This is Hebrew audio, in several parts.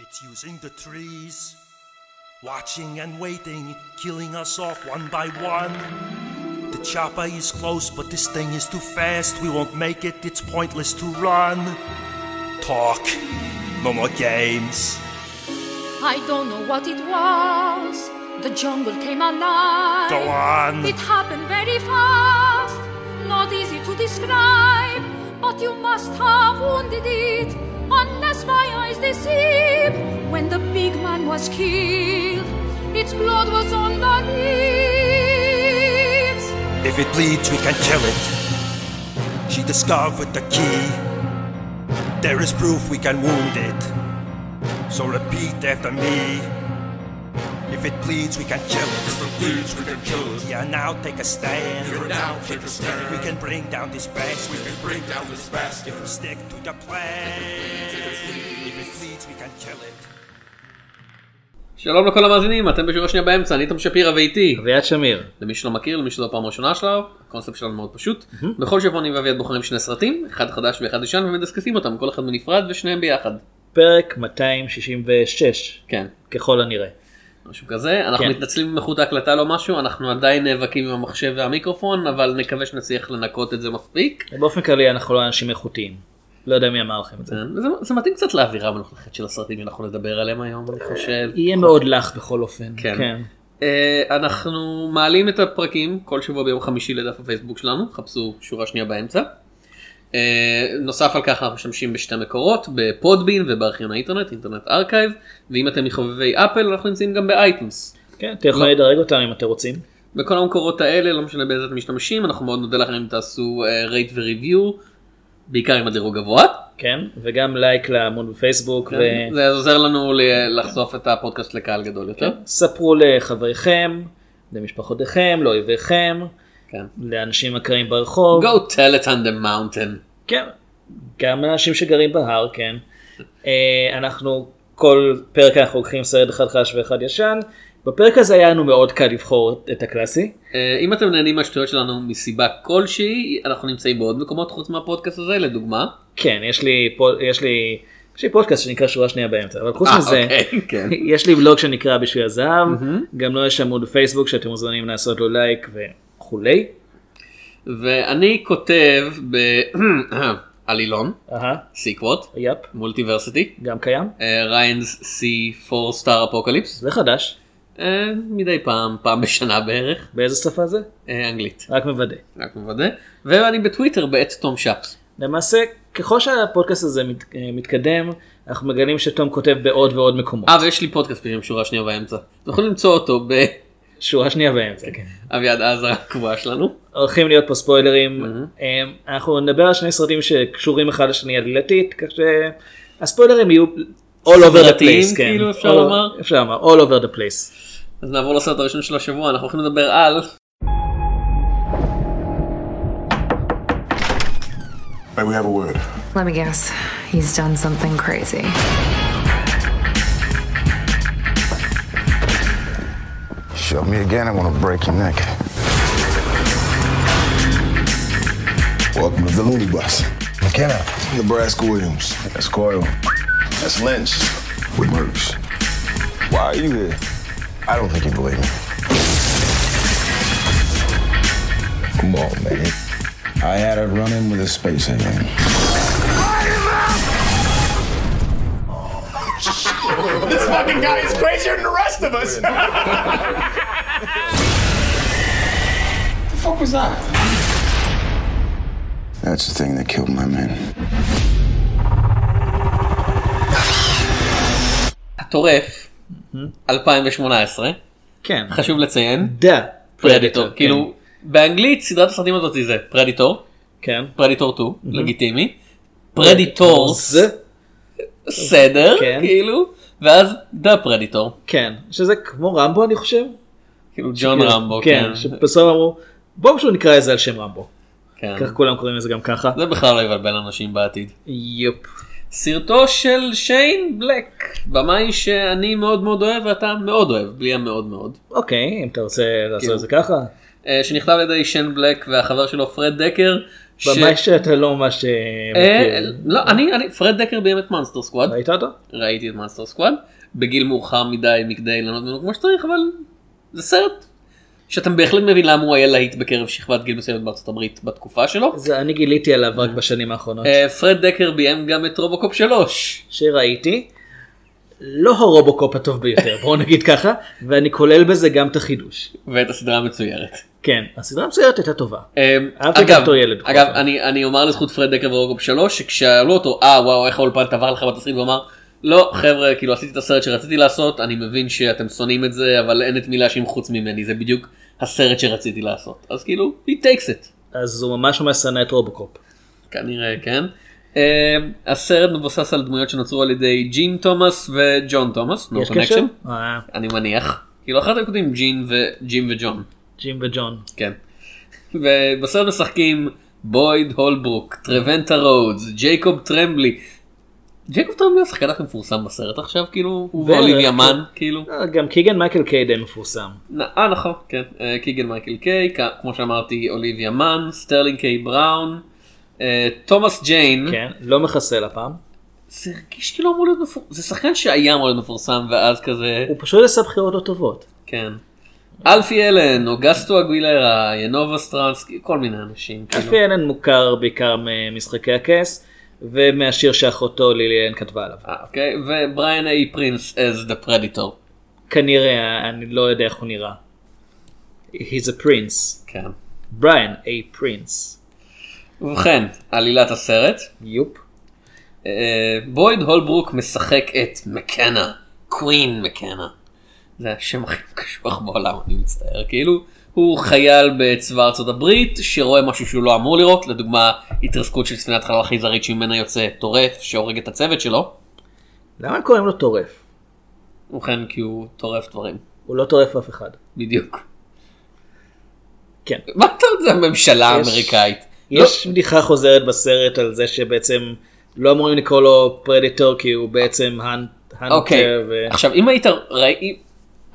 It's using the trees, watching and waiting, killing us off one by one. The chopper is close, but this thing is too fast. We won't make it, it's pointless to run. Talk, no more games. I don't know what it was. The jungle came alive. Go on. It happened very fast. Not easy to describe, but you must have wounded it. Unless my eyes deceive. When the big man was killed, its blood was on the leaves. If it bleeds, we can kill it. She discovered the key. There is proof we can wound it. So repeat after me. If it bleeds, we can kill it. If it bleeds, we can kill it. Yeah, now take a stand. Here now, take a stand. We can bring down this beast. We can bring down this bastard. If we stick to the plan. שלום לכל המאזינים, אתם בשורה שנייה באמצע, אני תום שפירא ואיתי. אביעד שמיר. למי שלא מכיר, למי שזו הפעם הראשונה שלו, הקונספט שלנו מאוד פשוט. בכל שבוע אני ואביעד בוחרים שני סרטים, אחד חדש ואחד ישן, ומדסקסים אותם, כל אחד בנפרד ושניהם ביחד. פרק 266, כן, ככל הנראה. משהו כזה. אנחנו כן. מתנצלים עם איכות ההקלטה לא משהו, אנחנו עדיין נאבקים עם המחשב והמיקרופון, אבל נקווה שנצליח לנקות את זה מספיק. באופן כללי אנחנו לא אנשים איכותיים. לא יודע מי אמר לכם את זה. זה, זה מתאים קצת לאווירה המלוכלכת של הסרטים שאנחנו נדבר עליהם היום, אני חושב. יהיה מאוד לך בכל אופן. כן. אה, אנחנו מעלים את הפרקים כל שבוע ביום חמישי לדף הפייסבוק שלנו, חפשו שורה שנייה באמצע. אה, נוסף על כך אנחנו משתמשים בשתי מקורות, ב Podbean ובארכיון האינטרנט, Internet Archive, ואם אתם מחובבי Apple אנחנו נמצאים גם ב iTunes. כן, אתם יכולים לדרג אותם אם אתם רוצים. בכל המקורות האלה, לא משנה באיזה אתם משתמשים, אנחנו מאוד נודה לכם אם תעשו rate ו review, בעיקר עם הדירוג גבוה. כן, וגם לייק לעמוד בפייסבוק. ו- זה עוזר לנו ל- לחשוף את הפודקאסט לקהל גדול יותר. ספרו לחבריכם, למשפחותיכם, לאויביכם, כן. לאנשים הקרים ברחוב. Go tell it on the mountain. כן, גם אנשים שגרים בהר, כן. אה, אנחנו, כל פרק אנחנו לוקחים סרט אחד חדש ואחד ישן. בפרק הזה היה לנו מאוד קל לבחור את הקלאסי. אה, אם אתם נהנים מהשטויות שלנו מסיבה כלשהי, אנחנו נמצאים בעוד מקומות חוץ מהפודקאסט הזה, לדוגמה. כן, יש לי, יש לי, יש לי פודקאסט שנקרא שורה שנייה באמצע, אבל חוץ אה, מזה, אוקיי, כן. יש לי בלוג שנקרא בשביל הזהב, גם לו יש עמוד בפייסבוק שאתם מוזמנים לעשות לו לייק וכולי. ואני כותב בעלילון, אהה, סיקוות, יפ, מולטיברסיטי, גם קיים, ריינס סי 4 סטאר אפוקליפס, זה חדש. מדי פעם, פעם בשנה בערך, באיזה שפה זה? אה, אנגלית, רק מוודא. רק מוודא, ואני בטוויטר בעת תום שפס. למעשה, ככל שהפודקאסט הזה מת, אה, מתקדם, אנחנו מגלים שתום כותב בעוד ועוד מקומות. אה, ויש לי פודקאסט בשם שורה שנייה באמצע. אתם יכולים למצוא אותו שורה שנייה באמצע, כן. באביעד עזה הקבועה שלנו. הולכים להיות פה ספוילרים. אה, אנחנו נדבר על שני סרטים שקשורים אחד לשני עלילתית, כך שהספוילרים יהיו all over the place. כן. כאילו, אפשר לומר? אפשר לומר, all over the place. אז נעבור לסרט הראשון של השבוע, אנחנו הולכים לדבר על May we have a word? Let me guess. He's done something crazy. Shove me again, I want to break your neck. Welcome to the Looney Bus. McKenna. Nebraska Williams. That's Coyle. That's Lynch. With Merce. Why are you here? I don't think you believe me. Come on, man. I had a run-in with a space alien. This fucking guy is crazier than the rest of us. the fuck was that? That's the thing that killed my men. הטורף 2018 כן. חשוב לציין The. Predator כן. כאילו באנגלית סדרת הסרטים הזאת זה Predator כן. Predator 2 לגיטימי Predators. בסדר כן. כאילו ואז The Predator כן. שזה כמו רמבו אני חושב. כאילו ג'ון רמבו כן. כן שבסוף אמרו בואו פשוט נקרא לזה על שם רמבו. כן. כך כולם קוראים לזה גם ככה. זה בכלל לא יבלבל אנשים בעתיד. Yup. סרטו של שיין בלק במאי שאני מאוד מאוד אוהב ואתה מאוד אוהב בלי המאוד מאוד. אוקיי אם אתה רוצה לעשות כאילו. את זה ככה. אה, שנכתב על ידי שיין בלק והחבר שלו פרד דקר ש- במאי שאתה לא ממש אה, מכיר. לא, אני, אני, פרד דקר ביים את Monster Squad, ראית אותו? ראיתי את Monster Squad, בגיל מאוחר מדי מכדי ליהנות ממנו כמו שצריך, אבל זה סרט שאתה בהחלט מבין למה הוא היה להיט בקרב שכבת גיל מסוימת בארצות הברית בתקופה שלו. זה אני גיליתי עליו רק בשנים האחרונות. אה, פרד דקר ביים גם את רובוקופ 3. שראיתי. לא הרובוקופ הטוב ביותר בואו נגיד ככה ואני כולל בזה גם את החידוש. ואת הסדרה המצוירת. כן הסדרה המצוירת הייתה טובה. אה, אהבתי גם אותו ילד. אגב, אני, אני אומר לזכות פרד דקר ורובוקופ 3, שכששאלו אותו, אה וואו איך האולפן עבר לך בתסריט, הוא אמר, לא חבר'ה, כאילו עשיתי את הסרט שרציתי לעשות, אני מבין שאתם שונאים את זה, אבל אין את מי להאשים חוץ ממני, זה בדיוק הסרט שרציתי לעשות. אז כאילו, he takes it. אז הוא ממש ממש שנא את רובוקופ. כנראה כן. Uh, הסרט מבוסס על דמויות שנוצרו על ידי ג'ין תומאס וג'ון תומאס, no יש קשר? אה, אני מניח. כאילו אחרת הם כותבים ג'ין וג'ים וג'ון. ג'ים וג'ון. כן. ובסרט משחקים בויד הולברוק, טרוונטה רודס, ג'ייקוב טרמבלי. ג'ייקוב טרמבלי הוא השחקן הכי מפורסם בסרט עכשיו כאילו, הוא בערך, ואוליביה כן. מאן כאילו. אה, גם קיגן מייקל קיי די מפורסם. אה נכון, כן. אה, קיגן מייקל קיי, כמו שאמרתי אוליביה מאן, סטרלינג קיי בראון, אה, תומאס ג'יין. כן לא מחסל הפעם. זה הרגיש כאילו אמור להיות מפורסם, זה שחקן שהיה אמור להיות מפורסם ואז כזה, הוא פשוט עשה בחירות לא טובות. כן. אלפי אלן, אוגסטו אגווילרה, ינובה סטרנסקי, כל מיני אנשים. כאילו. אלפי אלן מוכר בעיקר ממשחקי הכס ומהשיר שאחותו ליליאן כתבה עליו. אה, אוקיי, ובריאן איי פרינס as the predator. כנראה אני לא יודע איך הוא נראה. He's a prince. כן. בריאן איי פרינס. ובכן, עלילת הסרט, יופ. אה, בויד הולברוק משחק את מקנה, קווין מקנה. זה השם הכי קשוח בעולם, אני מצטער. כאילו, הוא חייל בצבא ארצות הברית שרואה משהו שהוא לא אמור לראות, לדוגמה התרסקות של ספינת חלל חייזרית שממנה יוצא טורף שהורג את הצוות שלו. למה קוראים לו טורף? ובכן, כי הוא טורף דברים. הוא לא טורף אף אחד. בדיוק. כן. מה אתה רוצה הממשלה יש- האמריקאית? יש בדיחה חוזרת בסרט על זה שבעצם לא אמורים לקרוא לו פרדיטור כי הוא בעצם האנטר. אוקיי, ו... עכשיו אם היית, ראי,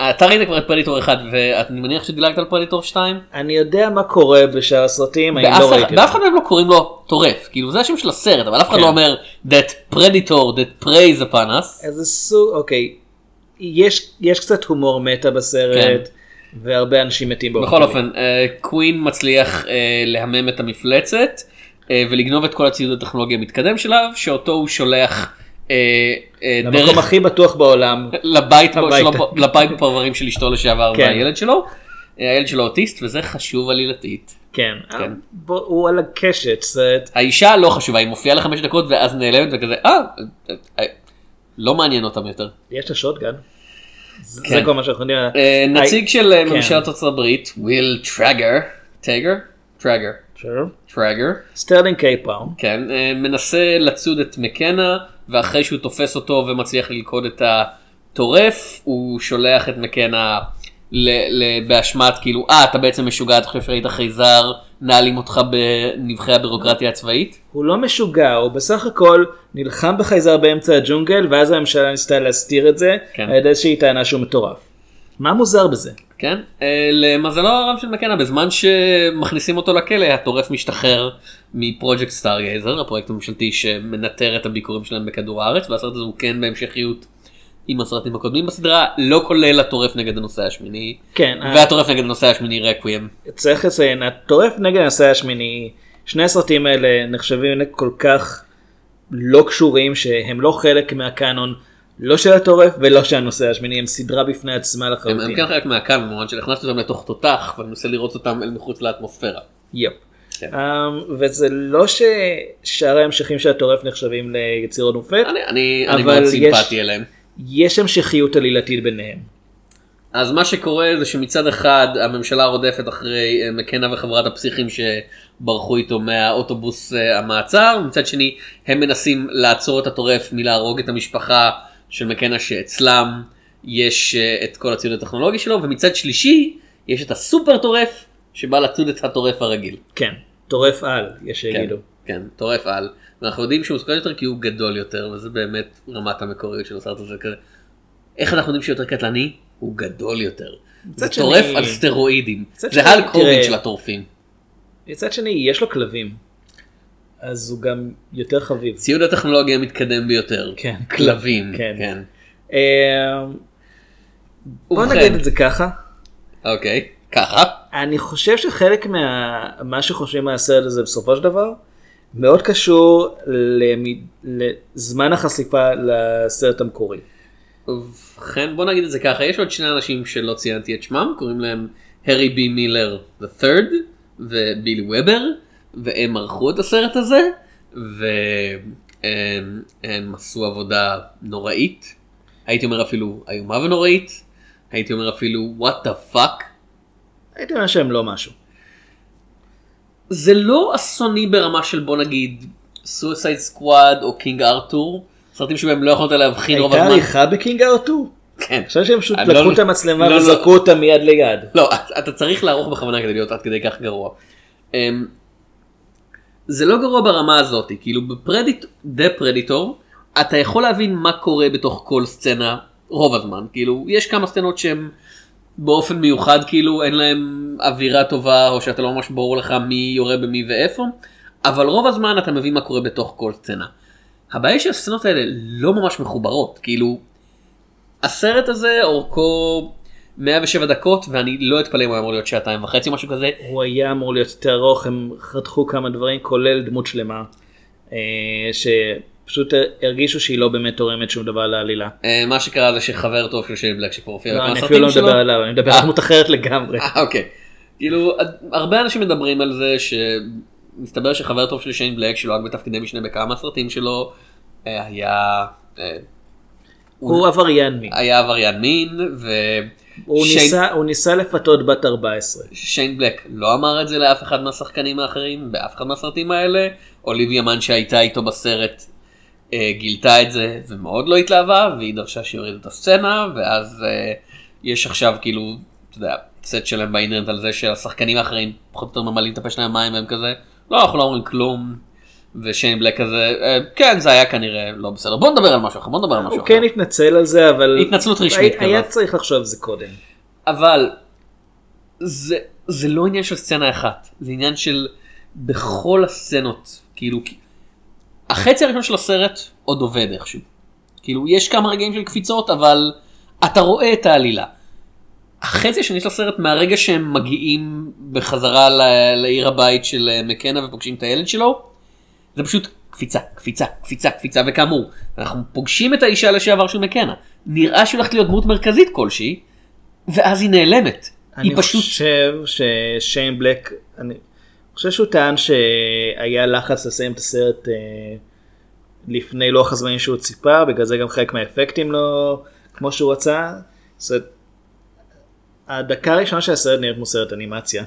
אתה ראית כבר את פרדיטור 1 ואני מניח שדילגת על פרדיטור 2? אני יודע מה קורה בשאר הסרטים, אני לא ראיתי באף אחד. מהם לא קוראים לו טורף, כאילו זה השם של הסרט, אבל אף אחד כן. לא אומר that predator that preys upon us. איזה סוג, אוקיי. יש, קצת הומור מטה בסרט, והרבה אנשים מתים באופן כן. בכל. אופן, אה, קווין מצליח אה, להמם את המפלצת אה, ולגנוב את כל הציוד הטכנולוגי המתקדם שלה, שאותו הוא שולח למקום דרך הכי בטוח בעולם. לבית הביתה. שלו- לבית בפרברים של אשתו לשעבר כן. והילד שלו. אה, הילד שלו אוטיסט וזה חשוב עלילתית. כן. כן. בוא, הוא על הקשת, זאת... האישה לא חשובה, היא מופיעה לחמש דקות ואז נעלמת וכזה, אה, אה, אה, לא מעניין אותם יותר. יש לה שוטגן. זה כן. זה כל מה שאנחנו יודעים. אה, נציג של אה, כן. ממשלת ארצות הברית, וויל טראגר, טאגר? טראגר, טראגר, סטרלינג קיי בראון. כן, אה, מנסה לצוד את מקנה, ואחרי שהוא תופס אותו ומצליח ללכוד את הטורף, הוא שולח את מקנה באשמת כאילו, אה, אתה בעצם משוגע, אתה חושב שראית חייזר, נעלים אותך בנבכי הבירוקרטיה הצבאית? הוא לא משוגע, הוא בסך הכל נלחם בחייזר באמצע הג'ונגל, ואז הממשלה ניסתה להסתיר את זה, כן. על ידי איזושהי טענה שהוא מטורף. מה מוזר בזה? כן, אה, למזלו הרב של מקנה, בזמן שמכניסים אותו לכלא, הטורף משתחרר מפרויקט סטארגייזר, הפרויקט הממשלתי שמנטר את הביקורים שלהם בכדור הארץ, והסרט הזה הוא כן בהמשכיות עם הסרטים הקודמים בסדרה, לא כולל הטורף נגד הנושא השמיני, כן, ה- והטורף נגד הנושא השמיני רקוויאם. צריך לציין, הטורף נגד הנושא השמיני, שני הסרטים האלה נחשבים כל כך לא קשורים שהם לא חלק מהקאנון, לא של הטורף ולא של הנושא השמיני, הם סדרה בפני עצמה לחלוטין. הם כן חלק מהקאן, במובן של הכנסתי אותם לתוך תותח, ואני מנסה לראות אותם אל מחוץ לאטמוספירה. יפ. כן. Um, וזה לא ששאר ההמשכים של הטורף נחשבים ליצירות מופת, אני, אני, מאוד סימפטי אליהם. יש המשכיות עלילתית ביניהם. אז מה שקורה זה שמצד אחד הממשלה רודפת אחרי אה, מקנה וחברת הפסיכים שברחו איתו מהאוטובוס אה, המעצר, מצד שני הם מנסים לעצור את הטורף מלהרוג את המשפחה של מקנה שאצלם יש אה, את כל הציוד הטכנולוגי שלו, ומצד שלישי יש את הסופר טורף שבא לצוד את הטורף הרגיל. כן, טורף על, יש כן, שיגידו. כן, טורף על. ואנחנו יודעים שהוא מסוכן יותר כי הוא גדול יותר, וזה באמת רמת המקוריות של הסרט הזה כזה. איך אנחנו יודעים שהוא יותר קטלני? הוא גדול יותר. זה טורף שני- על סטרואידים. זה הלק של הטורפים. מצד שני, יש לו כלבים. אז הוא גם יותר חביב. ציוד הטכנולוגיה המתקדם ביותר. כן. כלבים. כן. כן. אה, בוא. נגיד את זה ככה. אוקיי. ככה. אני חושב שחלק מה מה שחושבים מהסרט הזה בסופו של דבר מאוד קשור למ... לזמן החשיפה לסרט המקורי. ובכן בוא נגיד את זה ככה יש עוד שני אנשים שלא ציינתי את שמם קוראים להם הרי בי מילר the third ובילי ובר והם ערכו את הסרט הזה והם הם עשו עבודה נוראית הייתי אומר אפילו איומה ונוראית הייתי אומר אפילו what the fuck הייתי אומר שהם לא משהו. זה לא אסוני ברמה של בוא נגיד סויסייד סקוואד או קינג ארתור סרטים שבהם לא יכולת להבין רוב הזמן. עריכה בקינג ארתור? כן. אני חושב שהם פשוט אני לקחו לא- את המצלמה לא, לא. וזרקו אותה מיד ליד. לא, אתה צריך לערוך בכוונה כדי להיות עד כדי כך גרוע. זה לא גרוע ברמה הזאת, כאילו ב predat, the predator, אתה יכול להבין מה קורה בתוך כל סצנה רוב הזמן, כאילו יש כמה סצנות שהן באופן מיוחד כאילו אין להם אווירה טובה או שאתה לא ממש ברור לך מי יורה במי ואיפה, אבל רוב הזמן אתה מבין מה קורה בתוך כל סצנה. הבעיה שהסצנות האלה לא ממש מחוברות, כאילו הסרט הזה אורכו 107 דקות ואני לא אתפלא אם הוא היה אמור להיות שעתיים וחצי משהו כזה. הוא היה אמור להיות יותר ארוך, הם חתכו כמה דברים כולל דמות שלמה. אה, שפשוט הרגישו שהיא לא באמת תורמת שום דבר לעלילה. אה, מה שקרה זה שחבר טוב של שיין בלק שפה הופיע לא, אני אפילו לא. מדבר עליו, אני מדבר על אה. דמות אחרת לגמרי. אוקיי. כאילו הרבה אנשים מדברים על זה שמסתבר שחבר טוב של שיין בלק שלו רק בתפקידי משנה בכמה סרטים שלו היה הוא עבריין מין. היה עבריין מין הוא ושיין ניסה- הוא ניסה לפתות בת 14. שיין בלק לא אמר את זה לאף אחד מהשחקנים האחרים באף אחד מהסרטים האלה. אוליביה מן שהייתה איתו בסרט אה, גילתה את זה ומאוד לא התלהבה והיא דרשה שיוריד את הסצנה ואז אה, יש עכשיו כאילו אתה יודע סט שלם באינטרנט על זה שהשחקנים האחרים פחות או יותר ממלאים את הפה שלהם מים והם כזה לא אנחנו לא אומרים כלום. ושיין בלק כזה אה, כן זה היה כנראה לא בסדר בוא נדבר על משהו אחר בוא נדבר על משהו הוא אחר. כן התנצל על זה אבל התנצלות רשמית היה- היה כזאת. צריך לחשוב על זה קודם. אבל זה, זה לא עניין של סצנה אחת, זה עניין של בכל הסצנות, כאילו, החצי הראשון של הסרט עוד עובד איכשהו. כאילו, יש כמה רגעים של קפיצות, אבל אתה רואה את העלילה. החצי השני של הסרט, מהרגע שהם מגיעים בחזרה לעיר הבית של אה, מקנה ופוגשים את הילד שלו, זה פשוט קפיצה, קפיצה, קפיצה, קפיצה, וכאמור, אנחנו פוגשים את האישה לשעבר של מקנה. נראה שהיא הולכת להיות דמות מרכזית כלשהי, ואז היא נעלמת. אני היא פשוט... חושב ששיין בלק, אני חושב שהוא טען שהיה לחץ לסיים את הסרט אה, לפני לוח הזמנים שהוא ציפה, בגלל זה גם חלק מהאפקטים לא כמו שהוא רצה. זאת, הדקה הראשונה של הסרט נראית כמו סרט אנימציה.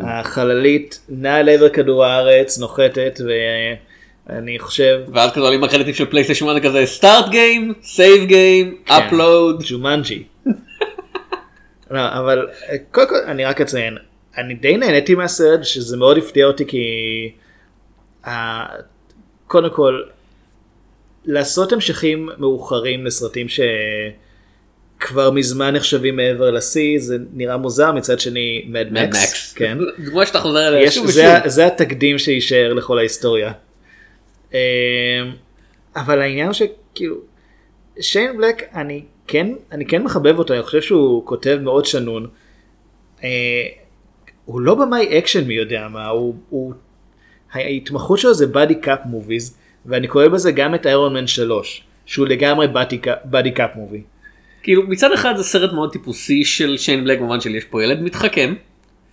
החללית נעה לעבר כדור הארץ, נוחתת, ואני חושב... ואז כזה עולים הקרדיטים של פלייסטיישן 1 כזה start game, save game. upload. ג'ומנג'י. לא, אבל קודם כל אני רק אציין, אני די נהניתי מהסרט שזה מאוד הפתיע אותי כי אה, קודם כל לעשות המשכים מאוחרים לסרטים שכבר מזמן נחשבים מעבר לשיא זה נראה מוזר מצד שני מד Mad מקס, Max. כן. דוגמה שאתה חוזר אליה שוב ושוב. זה, זה התקדים שיישאר לכל ההיסטוריה. אמ, אבל העניין שכאילו שיין בלק אני כן אני כן מחבב אותו אני חושב שהוא כותב מאוד שנון. אה, הוא לא במאי אקשן מי יודע מה הוא, הוא ההתמחות שלו זה buddy cop movies ואני קורא בזה גם את איירון מן 3 שהוא לגמרי buddy cop movie. כאילו מצד אחד זה סרט מאוד טיפוסי של שיין בלק במובן של יש פה ילד מתחכם.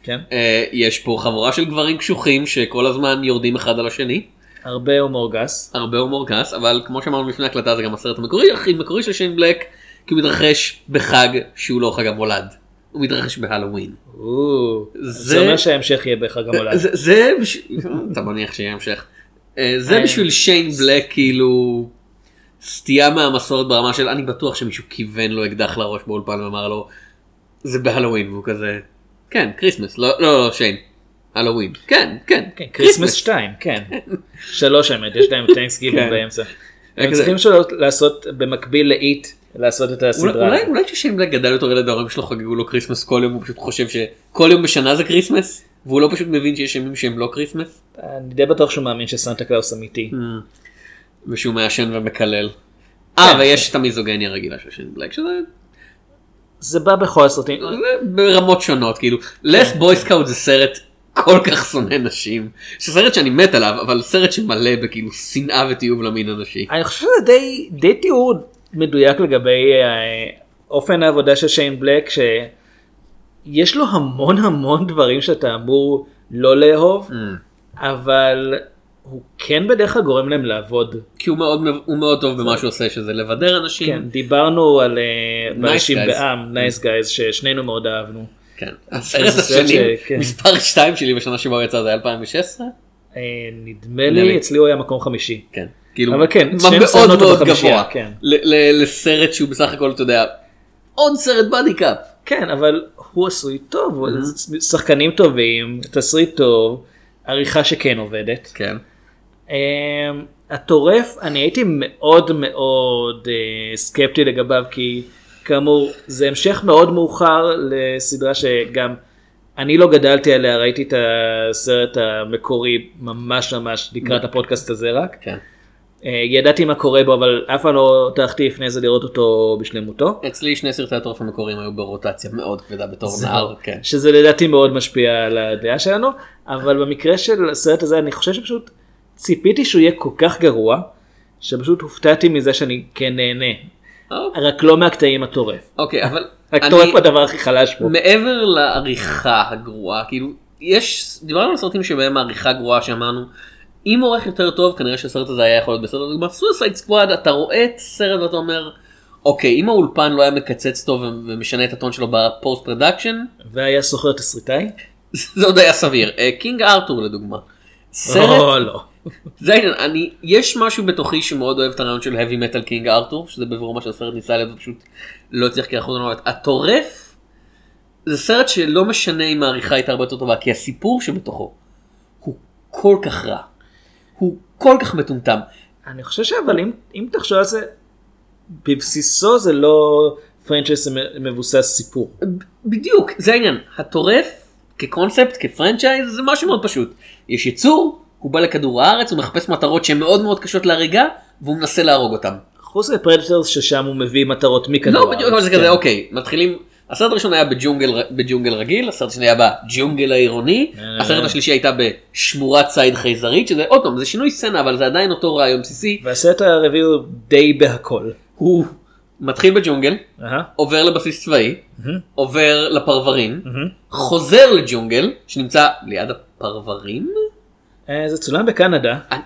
כן. אה, יש פה חבורה של גברים קשוחים שכל הזמן יורדים אחד על השני. הרבה הומור גס. הרבה הומור גס אבל כמו שאמרנו לפני הקלטה זה גם הסרט המקורי הכי מקורי של שיין בלק כי הוא מתרחש בחג שהוא לא חג המולד. הוא מתרחש בהלואוין. או, זה- זה אומר שההמשך יהיה בחג המולד. זה, אתה מניח שיהיה המשך. אה, זה אה. בשביל שיין בלק כאילו סטייה מהמסורת ברמה של אני בטוח שמישהו כיוון לו אקדח לראש באולפן ואמר לו זה בהלואוין והוא כזה כן Christmas לא לא לא שיין הלואוין כן כן כן, Christmas 2, כן. שלוש האמת, יש להם Thanksgiving כן. באמצע. הם צריכים לעשות במקביל לאיט, לעשות את הסדרה. אולי אולי כששיין בלק גדל יותר ילד ההורים שלו חגגו לו Christmas כל יום הוא פשוט חושב שכל יום בשנה זה Christmas והוא לא פשוט מבין שיש ימים שהם לא Christmas? אני די בטוח שהוא מאמין שסנטה קלאוס אמיתי. ושהוא מעשן ומקלל. אה, כן. ויש את המיזוגיניה הרגילה של שיין בלק, שזה זה בא בכל הסרטים. זה ברמות שונות, כאילו, לס בויסקאוט זה סרט כל כך שונא נשים, שסרט שאני מת עליו, אבל סרט שמלא בכאילו שנאה ותיעוב למין הנשי. אני חושב שזה די, די תיאור מדויק לגבי אה, אופן העבודה של שיין בלק, שיש לו המון המון דברים שאתה אמור לא לאהוב, אבל הוא כן בדרך כלל גורם להם לעבוד. כי הוא מאוד, הוא מאוד טוב במה שהוא עושה, שזה לבדר אנשים. כן, דיברנו על אה, באנשים guys. בעם, נייס גייז, ששנינו מאוד אהבנו. כן. הסרט השני, כן. מספר 2 שלי בשנה שבה הוא יצא זה היה 2016? אה, נדמה לי. לי, אצלי הוא היה מקום חמישי. כן. כאילו, אבל כן, מאוד מאוד גבוה. כן. לסרט שהוא בסך הכל, אתה יודע, עוד סרט buddy cop. כן, אבל הוא עשוי טוב, הוא- שחקנים טובים, תסריט טוב, עריכה שכן עובדת. כן. אמ, הטורף, אני הייתי מאוד מאוד אה, סקפטי לגביו, כי כאמור, זה המשך מאוד מאוחר לסדרה שגם אני לא גדלתי עליה, ראיתי את הסרט המקורי ממש ממש לקראת הפודקאסט הזה רק. כן. אה, ידעתי מה קורה בו, אבל אף פעם לא טרחתי לפני זה לראות אותו בשלמותו. אצלי שני סרטי הטורף המקוריים היו ברוטציה מאוד כבדה בתור נער. כן. שזה לדעתי מאוד משפיע על הדעה שלנו, אבל במקרה של הסרט הזה אני חושב שפשוט ציפיתי שהוא יהיה כל כך גרוע, שפשוט הופתעתי מזה שאני כן נהנה. אוקיי. רק לא מהקטעים הטורף. אוקיי, אבל הטורף אני- הוא הדבר הכי חלש פה. מעבר לעריכה הגרועה, כאילו, יש, דיברנו על סרטים שבהם העריכה גרועה שאמרנו, אם עורך יותר טוב, כנראה שהסרט הזה היה יכול להיות בסדר. דוגמא, סויסייד סקוואד, אתה רואה את הסרט ואתה אומר, אוקיי, אם האולפן לא היה מקצץ טוב ומשנה את הטון שלו ב post production, והיה שוכר תסריטאי? זה עוד היה סביר. אה, קינג ארתור לדוגמה. סרט, או לא. זה העניין, אני, יש משהו בתוכי שמאוד אוהב את הרעיון של heavy metal קינג ארתור, שזה בבירור מה שהסרט ניסה להיות ופשוט לא הצליח כי אנחנו לא הטורף, זה סרט שלא משנה אם העריכה הייתה הרבה יותר טובה, כי הסיפור שבתוכו הוא כל כך רע. הוא כל כך מטומטם. אני חושב שאבל אם, אם תחשוב על זה, בבסיסו זה לא franchise מבוסס סיפור. בדיוק, זה העניין. הטורף כקונספט, כפרנצ'ייז, זה משהו מאוד פשוט. יש יצור, הוא בא לכדור הארץ, הוא מחפש מטרות שהן מאוד מאוד קשות להריגה, והוא מנסה להרוג אותם. חוץ מפרדטורס ששם הוא מביא מטרות מכדור לא, הארץ. בדיוק, אבל זה כן. כזה, אוקיי, מתחילים, הסרט הראשון היה בג'ונגל, בג'ונגל רגיל, הסרט השני היה בג'ונגל העירוני, אה. הסרט השלישי הייתה בשמורת ציד חייזרית, שזה עוד פעם, זה שינוי סצנה, אבל זה עדיין אותו רעיון בסיסי, והסרט הרביעי הוא די בהכל. הוא מתחיל בג'ונגל. עובר לבסיס צבאי, עובר לפרברים, חוזר לג'ונגל, שנמצא ליד הפרברים, זה צולם בקנדה. אה,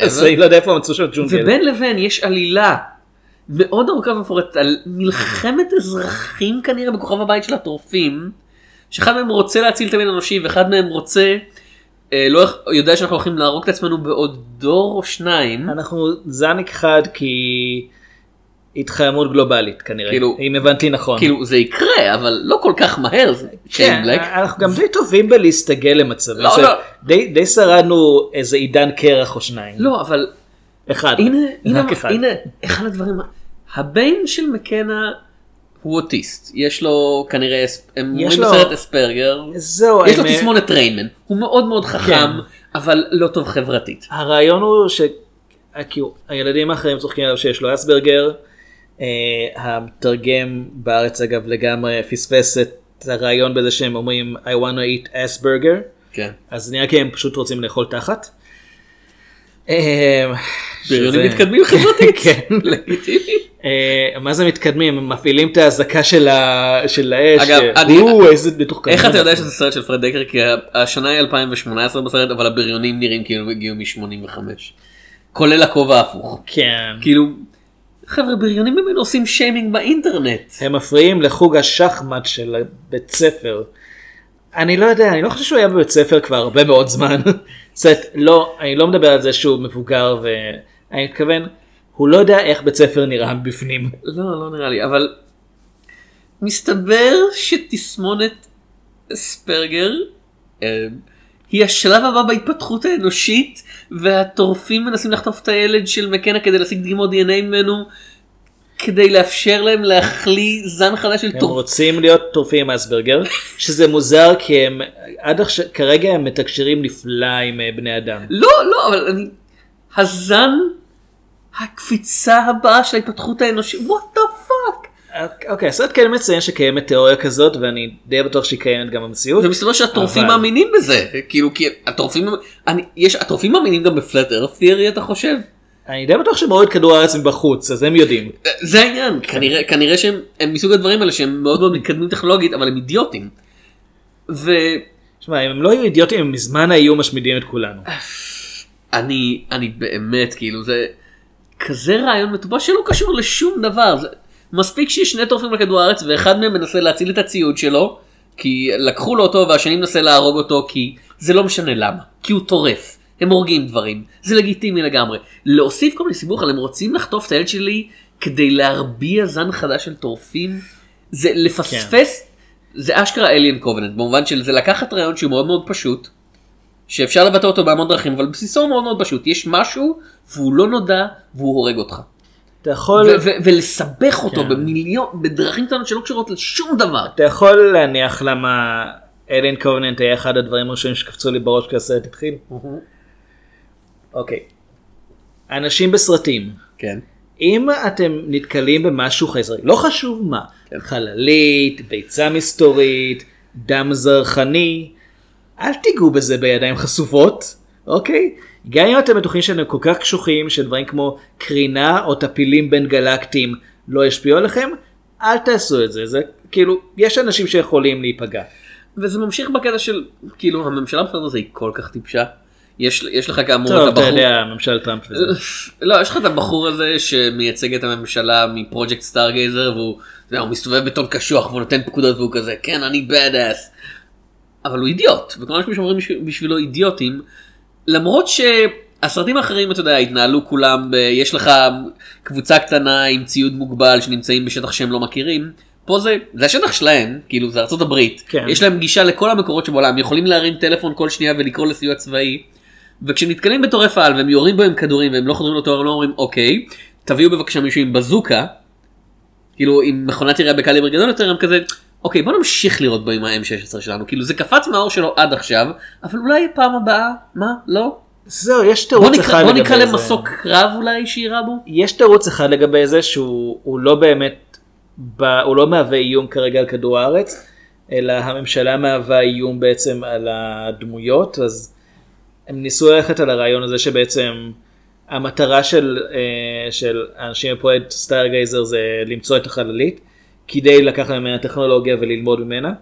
אז. אני לא יודע איפה מצאו שם ג'ונגל. ובין לבין יש עלילה מאוד ארוכה ומפורטת על מלחמת אזרחים כנראה בכוכב הבית של הטורפים, שאחד מהם רוצה להציל את המין האנושי ואחד מהם רוצה, אה, לא יודע שאנחנו הולכים להרוג את עצמנו בעוד דור או שניים. אנחנו זן אחד כי התחממות גלובלית כנראה. כאילו- אם הבנתי נכון. כאילו זה יקרה אבל לא כל כך מהר זה כן, בלק. אנחנו גם די טובים בלהסתגל למצבים. לא, לא. די די שרדנו איזה עידן קרח או שניים. לא אבל אחד. הנה הנה רק אחד. הנה אחד הדברים הבן של מקנה הוא אוטיסט יש לו כנראה הם אומרים לו- בסרט אספרגר זהו. יש לו הם- תסמונת ריינמן, הוא מאוד מאוד חכם, כן. אבל לא טוב חברתית. הרעיון הוא שכאילו הילדים האחרים צוחקים עליו שיש לו אסברגר. אה, המתרגם בארץ אגב לגמרי פספס את הרעיון בזה שהם אומרים I want to eat אסברגר. כן. אז נראה כי הם פשוט רוצים לאכול תחת. אה, בריונים מתקדמים חברתית. כן. לגיטימי. אה, מה זה מתקדמים? הם מפעילים את האזעקה של האש. אגב. איך אתה יודע שזה סרט של פרד דקר? כי השנה היא 2018 בסרט, אבל הבריונים נראים כאילו הם הגיעו מ-85. כולל הכובע ההפוך. כן. כאילו, חבר'ה בריונים ממנו עושים שיימינג באינטרנט. הם מפריעים לחוג השחמט של הבית ספר. אני לא יודע, אני לא חושב שהוא היה בבית ספר כבר הרבה מאוד זמן. זאת לא, אני לא מדבר על זה שהוא מבוגר ואני מתכוון, הוא לא יודע איך בית ספר נראה מבפנים. לא, לא נראה לי, אבל מסתבר שתסמונת אספרגר אה, היא השלב הבא בהתפתחות האנושית והטורפים מנסים לחטוף את הילד של מקנה כדי להשיג דגימות דנ"א ממנו כדי לאפשר להם להחליא זן חדש של הם טורף. רוצים להיות טורפים עם אסברגר, שזה מוזר כי הם עד עכשיו, כרגע הם מתקשרים נפלא עם אה, בני אדם. לא, לא, אבל אני... הזן, הקפיצה הבאה של ההתפתחות האנושית, what the fuck. אוקיי, הסרט כן מציין שקיימת תיאוריה כזאת ואני די בטוח שהיא קיימת גם במציאות. ומסתבר שהטורפים אבל- מאמינים בזה, כאילו, כי הטורפים, אני, יש, הטורפים מאמינים גם ב flat earth theory, אתה חושב? אני די בטוח שהם ראו את כדור הארץ מבחוץ, אז הם יודעים. זה העניין, כנראה, כנראה שהם הם מסוג הדברים האלה שהם מאוד מאוד מתקדמים טכנולוגית, אבל הם אידיוטים. ואני, שמע, אם הם לא היו אידיוטים, הם מזמן היו משמידים את כולנו. אני באמת, כאילו, זה כזה רעיון מטופש שלא קשור לשום דבר. זה, מספיק שיש שני טורפים על כדור הארץ ואחד מהם מנסה להציל את הציוד שלו, כי לקחו לו אותו והשני מנסה להרוג אותו כי זה לא משנה למה, כי הוא טורף. הם הורגים דברים, זה לגיטימי לגמרי. להוסיף כל מיני סיבוך על הם רוצים לחטוף את הילד שלי כדי להרביע זן חדש של טורפים, זה לפספס, זה אשכרה אליאן קובננט, במובן של זה לקחת רעיון שהוא מאוד מאוד פשוט, שאפשר לבטא אותו בהמון דרכים, אבל בסיסו הוא מאוד מאוד פשוט, יש משהו והוא לא נודע והוא הורג אותך. אתה יכול, ולסבך אותו כן. במיליון, בדרכים קטנות שלא קשורות לשום דבר. אתה יכול להניח למה אלן קובננט היה אחד הדברים הראשונים שקפצו לי בראש כשהסרט התחיל. אוקיי. אנשים בסרטים. כן. אם אתם נתקלים במשהו חייזרי, לא חשוב מה, חללית, ביצה מסתורית, דם זרחני, אל תיגעו בזה בידיים חשופות, אוקיי? גם אם אתם בטוחים שאתם כל כך קשוחים שדברים כמו קרינה או טפילים בין גלקטיים לא ישפיעו עליכם, אל תעשו את זה, זה כאילו, יש אנשים שיכולים להיפגע. וזה ממשיך בקטע של, כאילו, הממשלה בסדר הזה היא כל כך טיפשה. יש, יש לך כאמור טוב, את אתה הבחור, יודע, ממשל טראמפ וזה. לא, יש לך את הבחור הזה שמייצג את הממשלה מפרויקט סטארגייזר והוא אתה יודע, הוא מסתובב בטון קשוח והוא נותן פקודות והוא כזה, כן, אני בד אס. אבל הוא אידיוט, וכל האנשים שאומרים בשביל- בשבילו אידיוטים, למרות שהסרטים האחרים, אתה יודע, התנהלו כולם, ב... יש לך קבוצה קטנה עם ציוד מוגבל שנמצאים בשטח שהם לא מכירים. פה זה, זה השטח שלהם, כאילו זה ארצות הברית, כן. יש להם גישה לכל המקורות שבעולם, יכולים להרים טלפון כל שנייה ולקרוא לסיוע צבאי, וכשהם נתקלים בטורף על והם יורים בו עם כדורים והם לא חודרים לו הם לא אומרים אוקיי, תביאו בבקשה מישהו עם בזוקה, כאילו עם מכונת ירייה בקליבר גדול יותר, הם כזה, אוקיי בוא נמשיך לראות בו עם ה-M16 שלנו, כאילו זה קפץ מהאור שלו עד עכשיו, אבל אולי פעם הבאה, מה, לא? זהו, יש בוא תירוץ נקרא, אחד בוא לגבי נקרא זה. למסוק קרב אולי שיירה בו? יש תירוץ אחד לגבי זה שהוא הוא לא באמת, ב, הוא לא מהווה איום כרגע על כדור הארץ, אלא הממשלה מהווה איום בעצם על הדמויות, אז הם ניסו ללכת על הרעיון הזה שבעצם המטרה של, אה, של האנשים בפרויקט סטארגייזר זה למצוא את החללית, כדי לקחת ממנה טכנולוגיה וללמוד ממנה,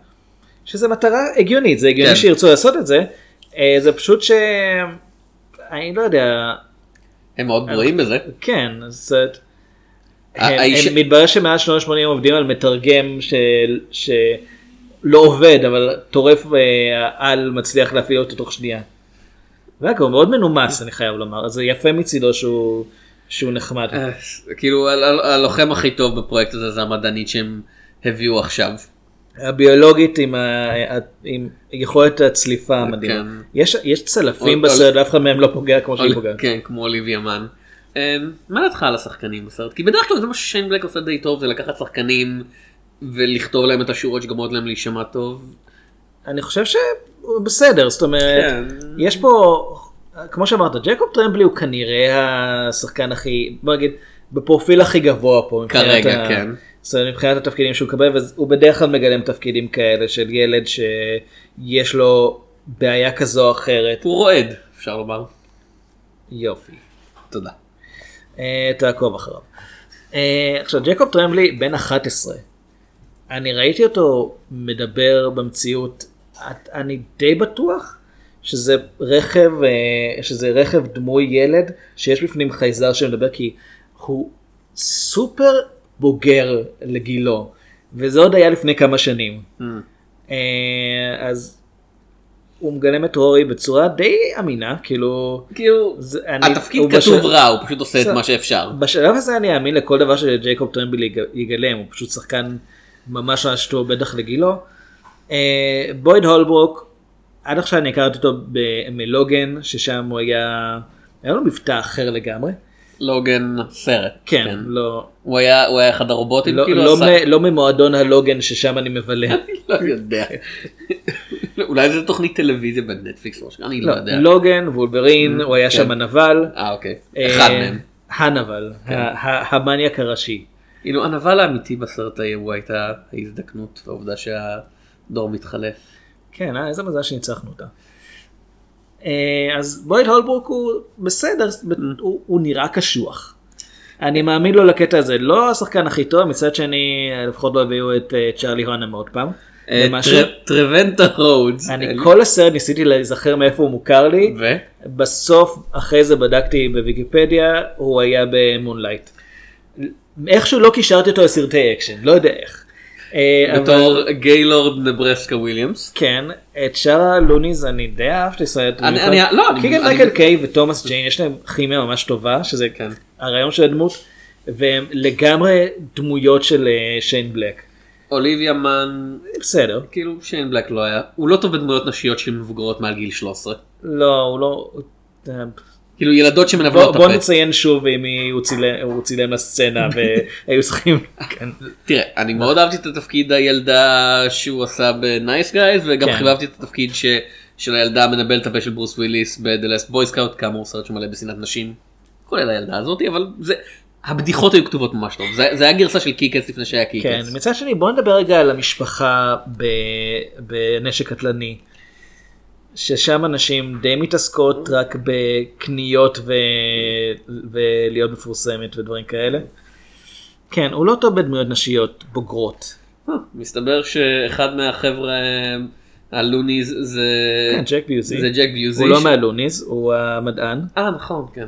שזה מטרה הגיונית, זה הגיוני כן. שירצו לעשות את זה, אה, זה פשוט ש... אני לא יודע, הם מאוד גרועים בזה. כן, אז האיש- הם, מתברר שמעל שנות ה-80 עובדים על מתרגם של, שלא עובד, אבל טורף אה, על מצליח להפעיל אותו תוך שנייה. ואגב, הוא מאוד מנומס, אני חייב לומר, זה יפה מצידו שהוא, שהוא נחמד. אה, כאילו הלוחם הכי טוב בפרויקט הזה זה המדענית שהם הביאו עכשיו. הביולוגית עם, ה, עם יכולת הצליפה המדהימה. כן. יש, יש צלפים בסרט, ואף אחד מהם לא פוגע כמו שהיא פוגעת. כן, כמו אוליביה מן. אה, מה דעתך על השחקנים בסרט? כי בדרך כלל זה מה ששיין בלק עושה די טוב, זה לקחת שחקנים ולכתוב להם את השורות שגורמות להם להישמע טוב. אני חושב שהוא בסדר, זאת אומרת, כן. יש פה, כמו שאמרת, ג'קוב טרמבלי הוא כנראה השחקן הכי, בוא נגיד, בפרופיל הכי גבוה פה. כרגע, ה- כן. זאת אומרת, מבחינת התפקידים שהוא מקבל, והוא בדרך כלל מגלם תפקידים כאלה של ילד שיש לו בעיה כזו או אחרת. הוא רועד, אפשר לומר. יופי. תודה. אה, תעקוב אחריו. אה, עכשיו, ג'קוב טרמבלי בן 11. אני ראיתי אותו מדבר במציאות, אני די בטוח שזה רכב, אה, שזה רכב דמוי ילד שיש בפנים חייזר שמדבר כי הוא סופר בוגר לגילו, וזה עוד היה לפני כמה שנים. אה, אז הוא מגלם את רורי בצורה די אמינה, כאילו... כאילו, זה- אני- התפקיד כתוב בשל- רע, הוא פשוט עושה את. מה שאפשר. בשלב הזה אני אאמין לכל דבר שג'ייקוב טרמבל יג- יגלם, הוא פשוט שחקן ממש ממש טוב, בטח לגילו. אה, בויד הולברוק, עד עכשיו אני הכרתי אותו במלוגן, ששם הוא היה, היה לו מבטא אחר לגמרי. לוגן סרט. כן, לא, הוא היה הוא היה אחד הרובוטים לא, כאילו לא, עשה- מ- לא ממועדון הלוגן ששם אני מבלה. לא יודע. אולי זה תוכנית טלוויזיה בנטפליקס או משהו, אני לא לא, יודע. לוגן, וולברין, הוא היה כן. שם הנבל. אה אוקיי. אה, אחד מהם. כן. הנבל, ה- המניאק הראשי. כאילו הנבל האמיתי בסרט ההוא הוא הייתה ההזדקנות והעובדה שהדור מתחלף. כן, אה, איזה מזל שניצחנו אותה. אה, אז בויד הולברוק הוא בסדר, הוא, הוא נראה קשוח. אני מאמין לו לקטע הזה, לא השחקן הכי טוב, מצד שני לפחות לא הביאו את אה, צ'ארלי הונם עוד פעם. טרוונטה רודס. אני כל הסרט ניסיתי להיזכר מאיפה הוא מוכר לי? בסוף אחרי זה בדקתי בוויקיפדיה, הוא היה במונלייט. איכשהו לא קישרתי אותו לסרטי אקשן, לא יודע איך. אה, בתור גיילורד נברסקה וויליאמס. כן, את שאר ה loonies אני די אהבתי, אומרת, אני- לא, קיגן מייקל קיי ותומאס ג'יין יש להם כימיה ממש טובה, שזה כן. הרעיון של הדמות, והם לגמרי דמויות של אה, שיין בלק. אוליביה מן בסדר, כאילו שיין בלק לא היה הוא לא טוב בדמויות נשיות שמבוגרות מעל גיל 13 לא, הוא לא... אה, כאילו ילדות בוא, שמנבלות את בוא הפה. נציין שוב אם היא- הוא צילם- לסצנה והיו צריכים... כן. תראה אני מאוד אהבתי את התפקיד הילדה שהוא עשה ב Nice Guys וגם כן. חיבבתי את התפקיד. של הילדה המנבלת את הפה של ברוס וויליס Boy Scout כאמור סרט שמלא בשנאת נשים. כולל הילדה הזאתי אבל זה הבדיחות היו כתובות ממש טוב זה, זה היה גרסה של קיקס לפני שהיה קיקס. כן, מצד שני בוא נדבר רגע על המשפחה ב... בנשק קטלני. ששם הנשים די מתעסקות רק בקניות ו... ולהיות מפורסמת ודברים כאלה. כן, הוא לא טוב בדמויות נשיות בוגרות. אה, מסתבר שאחד מהחבר'ה אה, הלוניז זה כן, ג'ק ביוזי. זה ג'ק ביוזי. הוא לא ש- מהלוניז, הוא המדען. אה נכון כן.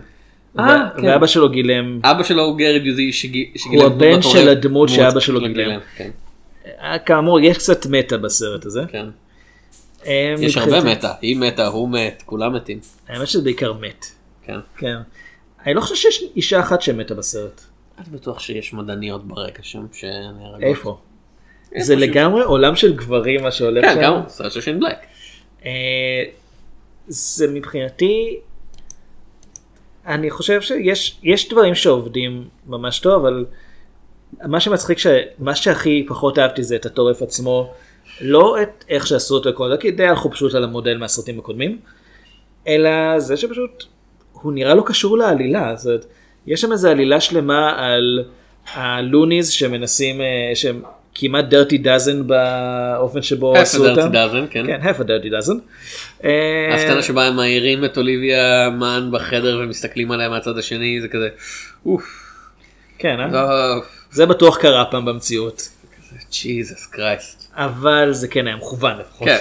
ו- אה, כן. ואבא שלו גילם, אבא שלו הוא גרי ביוזי שגי- שגילם הוא הבן של הדמות שאבא שלו של גילם. כן, כאמור יש קצת מטה בסרט הזה. כן. יש הרבה מתה, היא מתה, הוא מת, כולם מתים. האמת שזה בעיקר מת. כן. כן. אני לא חושב שיש אישה אחת שמתה בסרט. אני בטוח שיש מדעניות ברקע שם שנהרגות. איפה? זה לגמרי עולם של גברים מה שהולך כן. גם סרט של שיין בלק. אה, זה מבחינתי, אני חושב שיש יש דברים שעובדים ממש טוב, אבל מה שמצחיק, מה שהכי פחות אהבתי זה את הטורף עצמו, לא את איך שעשו אותו כל זה, כי די הלכו פשוט על המודל מהסרטים הקודמים, אלא זה שפשוט הוא נראה לא קשור לעלילה, זאת אומרת, יש שם איזו עלילה שלמה על ה loonies שמנסים, אה, שהם כמעט dirty dozen באופן שבו עשו Half a אותם. dirty dozen, כן. כן, half a dirty dozen. אה, הסצנה שבה הם מעירים את אוליביה מן בחדר ומסתכלים עליה מהצד השני זה כזה אוף. כן, אה? לא, זה בטוח קרה פעם במציאות. Jesus Christ. אבל זה כן היה מכוון לפחות. כן.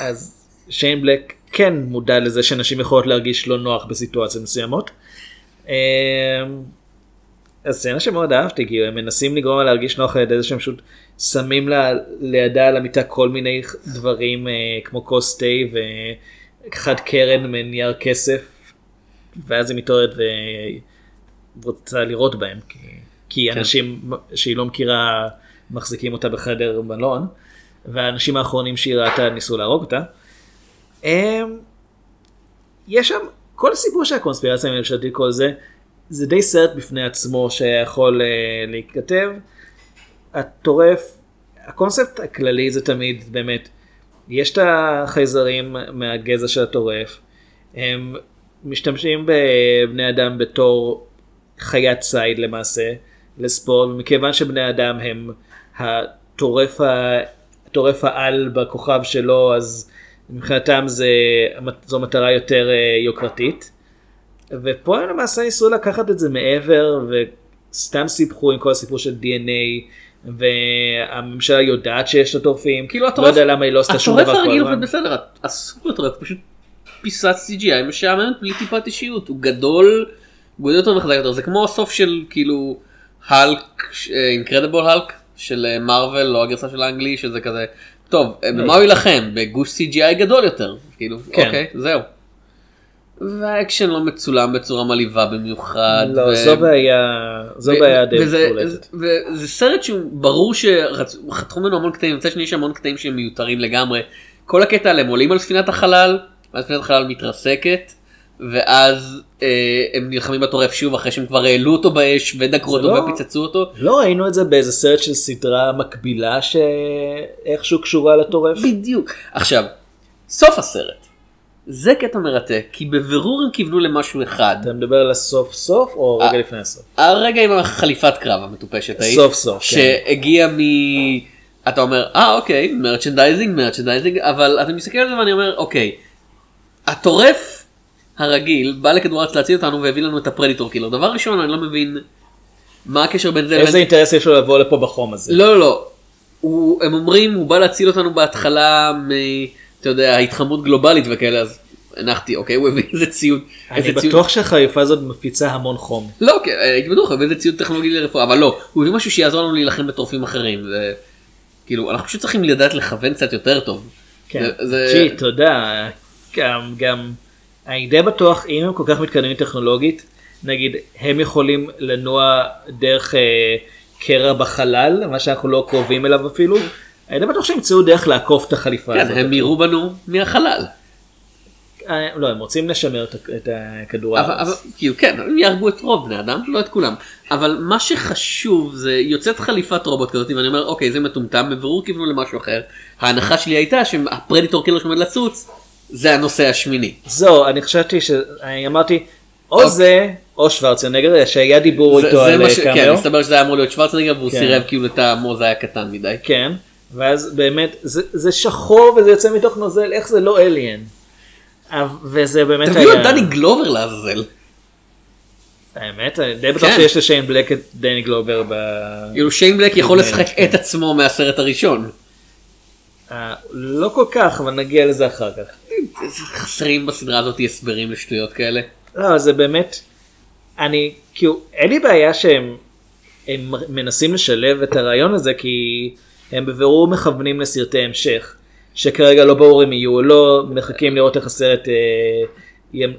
אז שיין בלק כן מודע לזה שנשים יכולות להרגיש לא נוח בסיטואציות מסוימות. אמ, אז סצנה שמאוד אהבתי כי הם מנסים לגרום לה להרגיש נוח על ידי זה שהם פשוט שמים לה לידה על המיטה כל מיני דברים אה, כמו כוס תה ואחד קרן מנייר כסף ואז היא מתעוררת ורוצה לראות בהם כי, כי כן. אנשים שהיא לא מכירה מחזיקים אותה בחדר מלון והאנשים האחרונים שהיא ראתה ניסו להרוג אותה. אמ, יש שם כל הסיפור של הקונספירציה הממשלתית כל זה זה די סרט בפני עצמו שיכול אה, להיכתב. הטורף הקונספט הכללי זה תמיד באמת יש את החייזרים מהגזע של הטורף הם משתמשים בבני אדם בתור חיית ציד למעשה לספורט ומכיוון שבני אדם הם הטורף, ה... הטורף העל בכוכב שלו אז מבחינתם זה, זו מטרה יותר אה, יוקרתית. ופה הם למעשה ניסו לקחת את זה מעבר וסתם סיפחו עם כל הסיפור של DNA והממשלה יודעת שיש את הטורפים, כאילו לא הטורף, יודע למה היא לא עשתה שום דבר הטורף כל הרגיל הזמן. עובד בסדר, הסופר טורף פשוט פיסת CGI משעממת בלי טיפת אישיות, הוא גדול, הוא גדול יותר וחזק יותר, זה כמו הסוף של כאילו האלק, אינקרדיבול האלק של מארוול, לא הגרסה של האנגלי, שזה כזה, טוב, אה, במה הוא יילחם? בגוש CGI גדול יותר, כאילו, כן. אוקיי, זהו. והאקשן לא מצולם בצורה מלהיבה במיוחד. לא, ו- זו בעיה, זו ו- בעיה די וזה- מוחלטת. וזה סרט שהוא ברור שחתכו ממנו המון קטעים, מצד שני יש המון קטעים שהם מיותרים לגמרי. כל הקטע עליהם עולים על ספינת החלל, ואז ספינת החלל מתרסקת, ואז אה, הם נלחמים בטורף שוב אחרי שהם כבר העלו אותו באש ודקרו אותו לא- ופיצצו אותו. לא ראינו את זה באיזה סרט של סדרה מקבילה שאיכשהו קשורה לטורף? בדיוק. עכשיו, סוף הסרט. זה קטע מרתק, כי בבירור הם כיוונו למשהו אחד. אתה מדבר על הסוף סוף או אה, רגע לפני הסוף? הרגע עם החליפת קרב המטופשת ההיא. סוף סוף, כן. שהגיע מ... אתה אומר, אה אוקיי, merchandising, merchandising, אבל אתה מסתכל על זה ואני אומר, אוקיי, הטורף הרגיל בא לכדור הארץ להציל אותנו והביא לנו את הפרדיטור קילר. דבר ראשון, אני לא מבין מה הקשר בין זה איזה אינטרס יש לו לבוא לפה בחום הזה? לא, לא, לא. הם אומרים, הוא בא להציל אותנו בהתחלה מ... אתה יודע, התחממות גלובלית וכאלה, אז הנחתי, אוקיי, הוא הביא איזה ציוד. אני. בטוח שהחליפה הזאת מפיצה המון חום. לא, כן, הייתי בטוח, הביא איזה ציוד טכנולוגי לרפואה, אבל לא, הוא הביא משהו שיעזור לנו להילחם בטורפים אחרים. זה... כאילו, אנחנו פשוט צריכים לדעת לכוון קצת יותר טוב. כן. ג'י, תודה. גם, גם, אני די בטוח, אם הם כל כך מתקדמים טכנולוגית, נגיד, הם יכולים לנוע דרך אה, קרע בחלל, מה שאנחנו לא קרובים אליו אפילו, אני די בטוח שהם ימצאו דרך לעקוף את החליפה כן, הזאת. הם יירו בנו מהחלל. אה, לא, הם רוצים לשמר את, את הכדור אבל, אבל. כאילו כן, הם יהרגו את רוב בני אדם, לא את כולם. אבל מה שחשוב זה יוצאת חליפת רובוט כזאת ואני אומר אוקיי זה מטומטם, בבירור כיוונו למשהו אחר. ההנחה שלי הייתה שה predator killer שעומד לצוץ זה הנושא השמיני. זהו, אני חשבתי ש... אני אמרתי, או אוקיי. זה, או שוורצנגר, שהיה דיבור זה, איתו זה על מה ש... כן, קאמר. מסתבר שזה היה אמור להיות שוורצנגר והוא כן. סירב כאילו את המוז היה קטן מדי. כן, ואז באמת, זה, זה שחור וזה יוצא מתוך נוזל, איך זה לא alien? וזה באמת תביאו את היה... דני גלובר לעזאזל. האמת, אני די בטוח כן. שיש לשיין בלק את דני גלובר ב... כאילו שיין בלק יכול כן. לשחק את עצמו מהסרט הראשון. אה, לא כל כך, אבל נגיע לזה אחר כך. חסרים בסדרה הזאת הסברים לשטויות כאלה. לא, זה באמת, אני, כאילו, אין לי בעיה שהם הם מנסים לשלב את הרעיון הזה, כי הם בבירור מכוונים לסרטי המשך, שכרגע לא ברור אם יהיו או לא, מחכים לראות איך הסרט אה,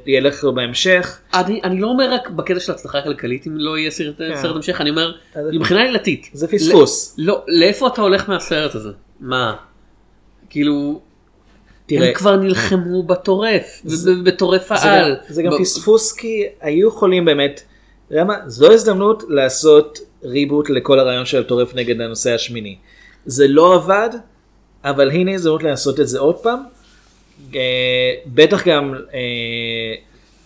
ילך לו בהמשך. אני, אני לא אומר רק בקטע של הצלחה כלכלית אם לא יהיה סרט, כן. סרט המשך, אני אומר מבחינה עילתית. זה פספוס. לא, לאיפה אתה הולך מהסרט הזה? מה? כאילו, תראה, הם כבר נלחמו בטורף, זה- ב- בטורף זה גם, העל. זה גם ב- פספוס כי היו יכולים באמת, אתה יודע מה, זו הזדמנות לעשות ריבוט לכל הרעיון של הטורף נגד הנושא השמיני. זה לא עבד, אבל הנה הזדמנות לעשות את זה עוד פעם. אה, בטח גם אה,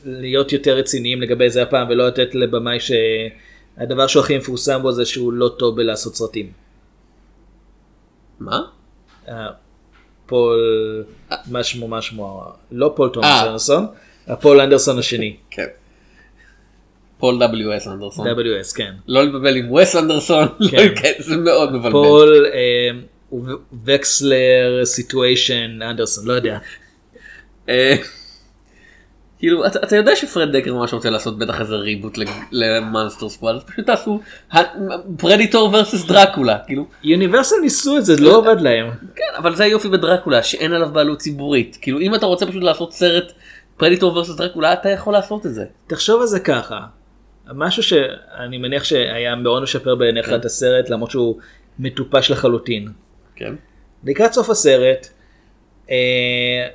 להיות יותר רציניים לגבי זה הפעם ולא לתת לבמאי שהדבר שהוא הכי מפורסם בו זה שהוא לא טוב בלעשות סרטים. מה? אה, פול, מה שמו, מה שמו, לא פול תומאס אה. אנדרסון, הפול אנדרסון השני. כן. פול W.S. אנדרסון. WS, כן. לא לבלבל עם וס אנדרסון. לא, כן, זה מאוד מבלבל. פול אה, וקסלר situation אנדרסון, לא יודע. כאילו אתה, אתה יודע שפרד דקר ממש רוצה לעשות בטח איזה reboot ל Monster Squad אז פשוט תעשו פרדיטור ורסס דרקולה כאילו יוניברסל ניסו את זה, זה לא עבד להם. כן אבל זה היופי בדרקולה שאין עליו בעלות ציבורית כאילו אם אתה רוצה פשוט לעשות סרט פרדיטור ורסס דרקולה אתה יכול לעשות את זה. תחשוב על זה ככה, משהו שאני מניח שהיה מאוד משפר בעיניך כן. את הסרט למרות שהוא מטופש לחלוטין. כן. לקראת סוף הסרט, אה,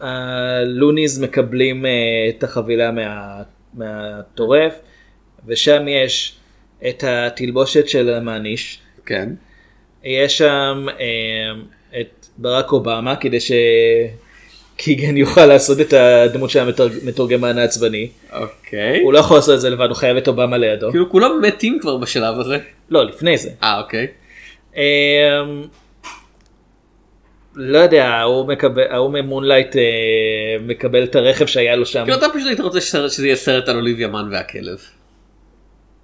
הלוניז מקבלים אה, את החבילה מה- מהטורף, ושם יש את התלבושת של המעניש, כן. יש שם אה, את ברק אובמה כדי שקיגן יוכל לעשות את הדמות של המתורגמן העצבני. אוקיי. הוא לא יכול לעשות את זה לבד, הוא חייב את אובמה לידו. כאילו כולם מתים כבר בשלב הזה. לא, לפני זה. אה אוקיי. לא יודע, ההוא מקבל, ההוא ממונלייט אה, מקבל את הרכב שהיה לו שם. כאילו אתה פשוט היית רוצה שזה יהיה סרט על אוליביה מן והכלב.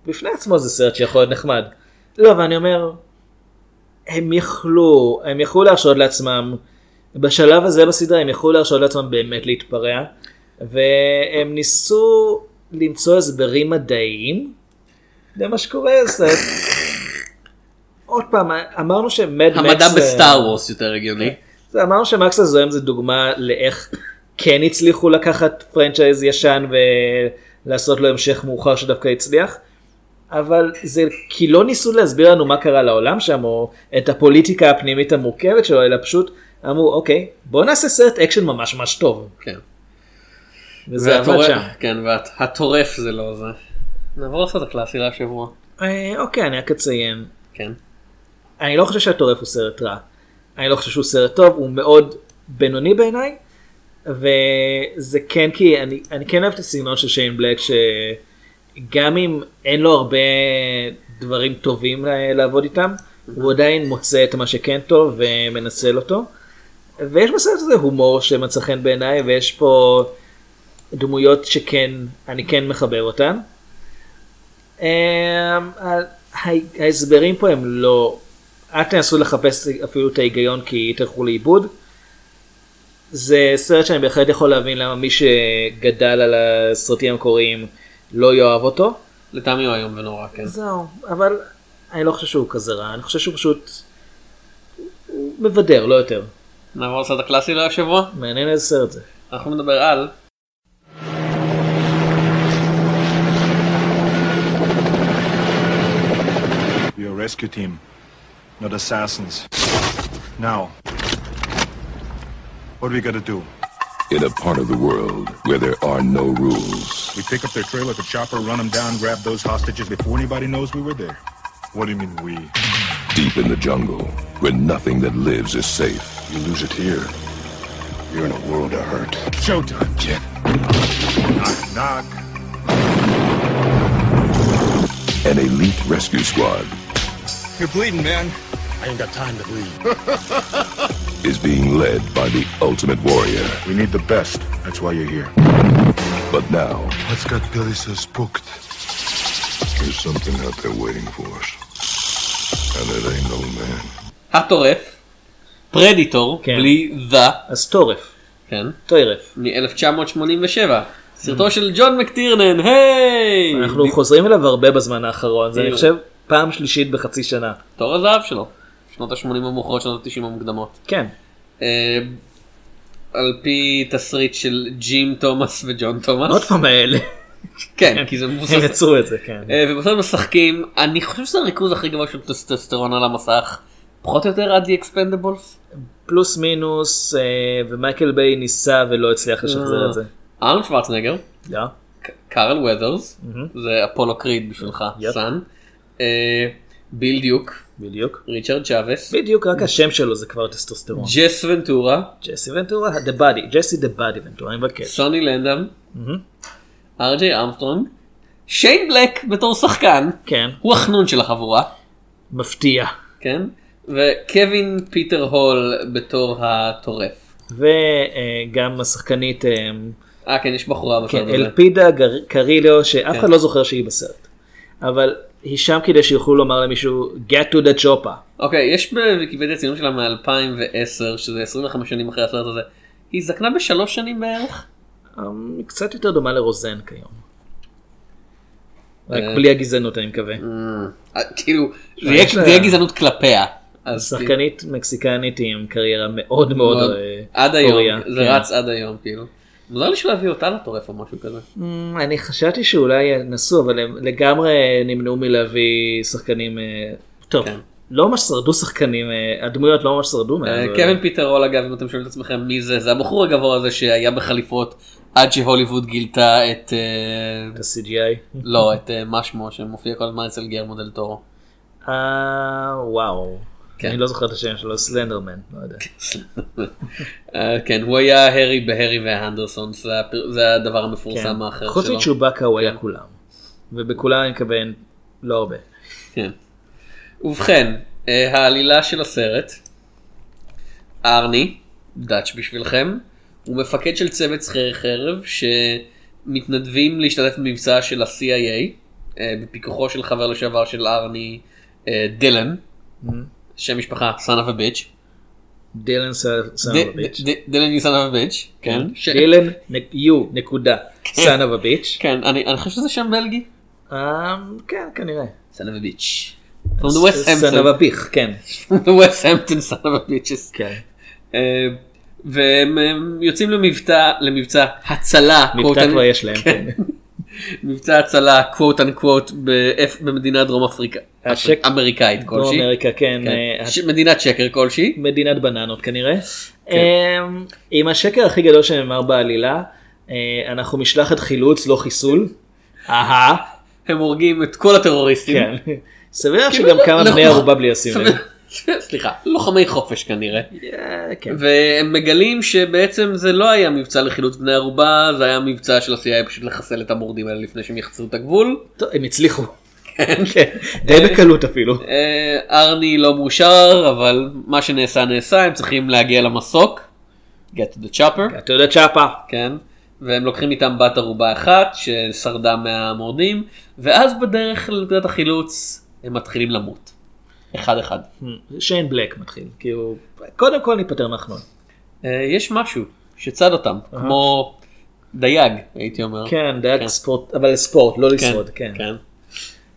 בפני עצמו זה סרט שיכול להיות נחמד. לא, אבל אני אומר, הם יכלו, הם יכלו להרשות לעצמם, בשלב הזה בסדרה הם יכלו להרשות לעצמם באמת להתפרע, והם ניסו למצוא הסברים מדעיים למה שקורה, זאת אומרת, עוד פעם, אמרנו שמד מקס... המדע אה, בסטאר וורס יותר הגיוני. זה אמרנו שמקס הזוהם זה דוגמה לאיך כן הצליחו לקחת franchise ישן ולעשות לו המשך מאוחר שדווקא הצליח. אבל זה כי לא ניסו להסביר לנו מה קרה לעולם שם או את הפוליטיקה הפנימית המורכבת שלו אלא פשוט אמרו אוקיי בוא נעשה סרט אקשן ממש ממש טוב. כן. וזה עבד והטורף- שם. כן, והטורף זה לא זה. נעבור לסרט הקלאסי להשבוע. אה, אוקיי, אני רק אציין. כן. אני לא חושב שהטורף הוא סרט רע. אני לא חושב שהוא סרט טוב, הוא מאוד בינוני בעיניי. וזה כן כי אני, אני כן אוהב את הסגנון של שיין בלק שגם אם אין לו הרבה דברים טובים לעבוד איתם, הוא עדיין מוצא את מה שכן טוב ומנצל אותו. ויש בסרט הזה הומור שמצא חן בעיניי ויש פה דמויות שכן, אני כן מחבר אותן. אמ, ההסברים פה הם לא, אל תנסו לחפש אפילו את ההיגיון כי תלכו לאיבוד. זה סרט שאני בהחלט יכול להבין למה מי שגדל על הסרטים המקוריים לא יאהב אותו. לטעמי הוא איום ונורא, כן. זהו, אבל אני לא חושב שהוא כזה רע, אני חושב שהוא פשוט הוא מבדר, לא יותר. נעבור לסרט הקלאסי להשבוע. מעניין איזה סרט זה. אנחנו נדבר על We are a rescue team, not assassins. Now, what are we gonna do? In a part of the world where there are no rules, We pick up their trail with a chopper, run them down, grab those hostages before anybody knows we were there. What do you mean we? deep in the jungle, where nothing that lives is safe, You lose it here, you're in a world of hurt. Showtime, kid. Knock, knock. an elite rescue squad You're bleeding, man. I ain't got time to bleed. is being led by the ultimate warrior. We need the best. That's why you're here. But now, What's got Billy so spooked? There's something out there waiting for us. And it ain't no man. הטורף, פרדיטור, כן. בלי דה, אז טורף, כן, טוירף. מ-1987. סרטו של ג'ון מקטירנן, היי! אנחנו חוזרים אליו הרבה בזמן האחרון, זה אני. חושב פעם שלישית בחצי שנה. תור הזהב שלו. שנות ה-80 המאוחרות, שנות ה-90 המוקדמות. כן, אה, על פי תסריט של ג'ים תומאס וג'ון תומאס. עוד פעם האלה. כן, כי זה מבוסס. הם יצרו את זה, כן. אה, ובסוף משחקים, אני חושב שזה הריכוז הכי גבוה של טסטסטרון על המסך. פחות או יותר עד The Expendables. פלוס מינוס, אה, ומייקל ביי ניסה ולא הצליח לשחזר את זה. ארנולד שוורצנגר, קארל ות'רס, זה אפולו קריד בשבילך. son. אה, ביל דיוק, בדיוק. ריצ'רד צ'אבס, בדיוק רק השם שלו זה כבר טסטוסטרון. ג'ס ונטורה, ג'סי ונטורה, the body, ג'סי the body ונטורה, אני מבקש. סוני לנדאם, ארג'יי אמסטרונג, שיין בלק בתור שחקן, כן, הוא החנון של החבורה, מפתיע. כן? וקווין פיטר הול בתור הטורף. וגם השחקנית, אה, אה כן, יש בחורה בסרט כן, הזה. אלפידה קריליו, שאף כן. אחד לא זוכר שהיא בסרט. אבל היא שם כדי שיוכלו לומר למישהו, get to the chopper. אוקיי, יש בוויקיפדיה צילום שלה מ-2010, שזה 25 שנים אחרי הסרט הזה. היא זקנה בשלוש שנים בערך? אה, היא קצת יותר דומה לרוזן כיום. רק אה. בלי הגזענות אני מקווה. אה, כאילו, זה יהיה- גזענות כלפיה. שחקנית מקסיקנית עם קריירה מאוד מאוד אה, עד היום, זה כן. רץ עד היום, כאילו. מוזר לי שלא הביאו אותה לטורף או משהו כזה. אמ, אני חשבתי שאולי ינסו אבל הם לגמרי נמנעו מלהביא שחקנים אה, טוב כן. לא ממש שרדו שחקנים אה, הדמויות לא ממש שרדו. אה, קווין פיטר הול אגב, אם אתם שואלים את עצמכם מי זה, זה הבחור הגבוה הזה שהיה בחליפות עד שהוליווד גילתה את... את ה-CGI. לא, את אה, מה שמו שמופיע כל הזמן אצל גרמו דל טורו. אה, וואו. כן. אני לא זוכר את השם שלו סלנדרמן. לא יודע. אה, כן, הוא היה הארי בהארי והאנדרסון, זה הדבר המפורסם כן. האחר חוץ שלו. מצ'ובאקה הוא היה כן. כולם. ובכולם אני מכוון לא הרבה. כן. ובכן, אה, העלילה של הסרט, ארני, דאץ' בשבילכם, הוא מפקד של צוות שכירי חרב שמתנדבים להשתתף במבצע של ה-CIA, אה, בפיקוחו של חבר לשעבר של ארני, דילן, שם משפחה, son of a bitch. דילן son ד- of bitch. ד- ד- דילן is son of a bitch, כן. דילן U נקודה son of bitch. כן, אני חושב שזה שם בלגי. כן כנראה. son of a bitch. From the West Hampton. אוף ביך כן. the West Hampton son of a bitches. כן. אה, והם הם יוצאים למבצע, למבצע הצלה. quote כבר יש להם. מבצע הצלה קוואט אנקוואט במדינה דרום אפריקה, השק- אמריקאית דרום כלשהי. אמריקה כן. כן. אה, ש- מדינת שקר כלשהי. מדינת בננות כנראה. כן. אמ, עם השקר הכי גדול שנאמר בעלילה, אה, אנחנו משלחת חילוץ, לא חיסול. אהה. הם הורגים את כל הטרוריסטים. כן. סביר כאילו, שגם לא- כמה לא- בני ערובה בלי. סביר- סליחה, לוחמי חופש כנראה. אה, כן. והם מגלים שבעצם זה לא היה מבצע לחילוץ בני ערובה, זה היה מבצע של ה-CIA פשוט לחסל את המורדים האלה לפני שהם יחצו את הגבול. טוב, הם הצליחו. כן, די בקלות אפילו. אה, ארני לא מאושר, אבל מה שנעשה נעשה, הם צריכים להגיע למסוק. get to the chopper. אתה יודע צ'אפה. כן. והם לוקחים איתם בת ערובה אחת ששרדה מהמורדים, ואז בדרך לנקודת החילוץ הם מתחילים למות. אחד אחד. שיין בלק מתחיל. כאילו, קודם כל ניפטר מהחנון. אה, יש משהו שצד אותם, כמו דייג הייתי אומר. כן, דייג ספורט, אבל ספורט, לא לשרוד, כן. כן.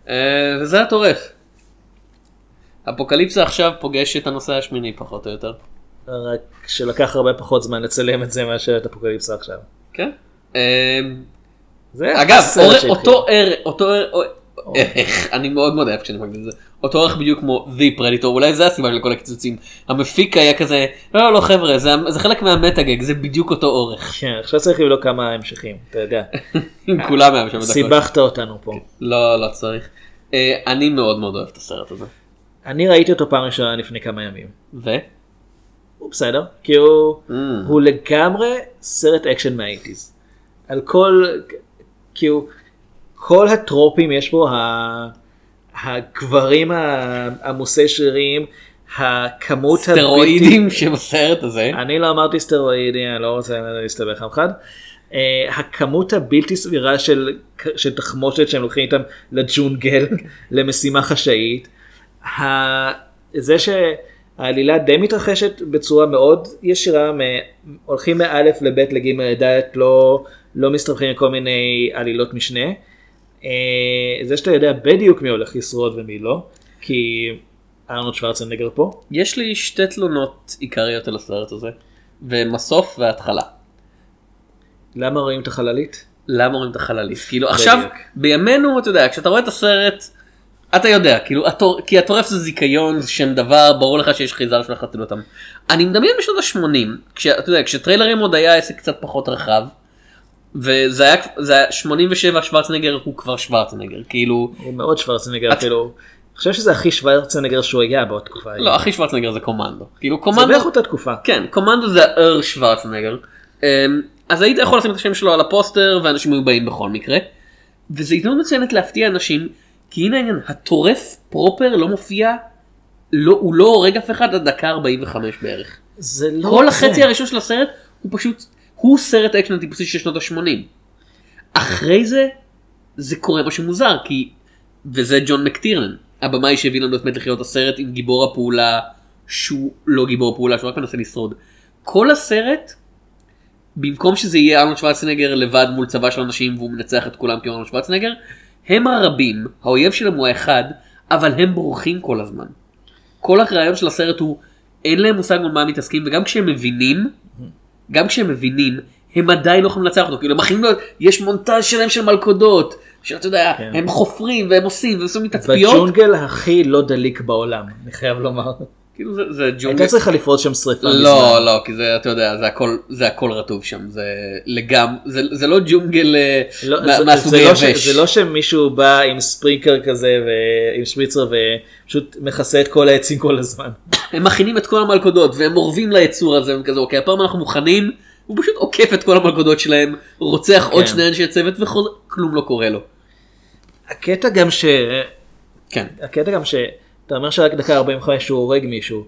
אה, וזה הטורף. אפוקליפסה עכשיו פוגש את הנושא השמיני פחות או יותר. רק שלקח הרבה פחות זמן לצלם את זה מאשר את אפוקליפסה עכשיו. כן. אה, זה אגב. אותו ערך, אותו ערך, איך, אני מאוד מאוד אוהב כשאני מגיד את זה, אותו ערך בדיוק כמו The Predator, אולי זה הסיבה של כל הקיצוצים. המפיק היה כזה, לא לא חבר'ה, זה זה חלק מהמטאגג, זה בדיוק אותו אורך. כן, עכשיו צריך לבדוק כמה המשכים, אתה יודע. עם כולם היה שם דקות. סיבכת אותנו פה. לא, לא צריך. אה, אני מאוד מאוד אוהב את הסרט הזה. אני ראיתי אותו פעם ראשונה לפני כמה ימים. ו? הוא בסדר, כי הוא, מממ. הוא לגמרי סרט אקשן מה eighties. על כל, כאילו, כל הטרופים יש בו, ה, הגברים ה- עמוסי שרירים, הכמות סטרואידים שבסרט הזה. אני לא אמרתי סטרואידים, אני לא רוצה להסתבך עם אחד. אה, הכמות הבלתי סבירה של, של תחמושת שהם לוקחים איתם לג'ונגל, למשימה חשאית. ה... זה שהעלילה די מתרחשת בצורה מאוד ישירה, מ... הולכים מאלף לבית לגימל לדעת, לא, לא מסתבכים עם כל מיני עלילות משנה. Uh, זה שאתה יודע בדיוק מי הולך לשרוד ומי לא, כי ארנולד שוורצנגר פה. יש לי שתי תלונות עיקריות על הסרט הזה, ומסוף והתחלה. למה רואים את החללית? למה רואים את החללית? כאילו עכשיו בימינו אתה יודע כשאתה רואה את הסרט אתה יודע כאילו התור... כי הטורף זה זיכיון זה שם דבר ברור לך שיש חייזר שהולך להטיל אותם. אני מדמיין בשנות ה-80 כשאתה יודע כשטריילרים עוד היה עסק קצת פחות רחב. וזה היה, זה היה 87 שוורצנגר הוא כבר שוורצנגר כאילו הוא מאוד שוורצנגר אפילו. אני חושב שזה הכי שוורצנגר שהוא היה באותה תקופה. לא הכי שוורצנגר זה קומנדו כאילו זה קומנדו בערך אותה תקופה. כן קומנדו זה האר שוורצנגר. אמ, אז היית יכול לשים את השם שלו על הפוסטר ואנשים היו באים בכל מקרה. וזה הזדמנות מצוינת להפתיע אנשים כי הנה העניין הטורף proper לא מופיע לא הוא לא הורג אף אחד עד דקה 45 בערך. זה לא כל זה. החצי הראשון של הסרט הוא פשוט הוא סרט אקשן טיפוסי של שנות ה-80. אחרי זה זה קורה משהו מוזר כי וזה ג'ון מקטירן הבמאי שהביא לנו את מת לחיות הסרט עם גיבור הפעולה שהוא לא גיבור פעולה שהוא רק מנסה לשרוד. כל הסרט במקום שזה יהיה ארנולד שוורצנגר לבד מול צבא של אנשים והוא מנצח את כולם כארנולד שוורצנגר הם הרבים האויב שלהם הוא האחד אבל הם בורחים כל הזמן. כל הרעיון של הסרט הוא אין להם מושג על מה הם מתעסקים וגם כשהם מבינים גם כשהם מבינים הם עדיין לא יכולים לנצח אותו כאילו הם מכינים לו יש מונטאז' שלהם של מלכודות שאתה יודע כן. הם חופרים והם עושים ועושים מתצפיות בג'ונגל הכי לא דליק בעולם אני חייב לומר. כאילו זה, זה ג'ונגל הייתה צריכה לפרוץ שם שריפה. לא מזמן. לא כי זה אתה יודע זה הכל זה הכל רטוב שם זה לגמרי זה, זה לא ג'ונגל אה, לא, מה- זה- מהסוג זה לא ש- היבש. זה לא שמישהו בא עם ספרינקר כזה ועם שוויצר ופשוט מכסה את כל העצים כל הזמן. הם מכינים את כל המלכודות והם אורבים ליצור הזה וכזה אוקיי הפעם אנחנו מוכנים הוא פשוט עוקף את כל המלכודות שלהם רוצח עוד כן. שני אנשי צוות וחוזר כלום לא קורה לו. הקטע גם ש... כן. הקטע גם שאתה אומר שרק דקה 45 הוא הורג מישהו.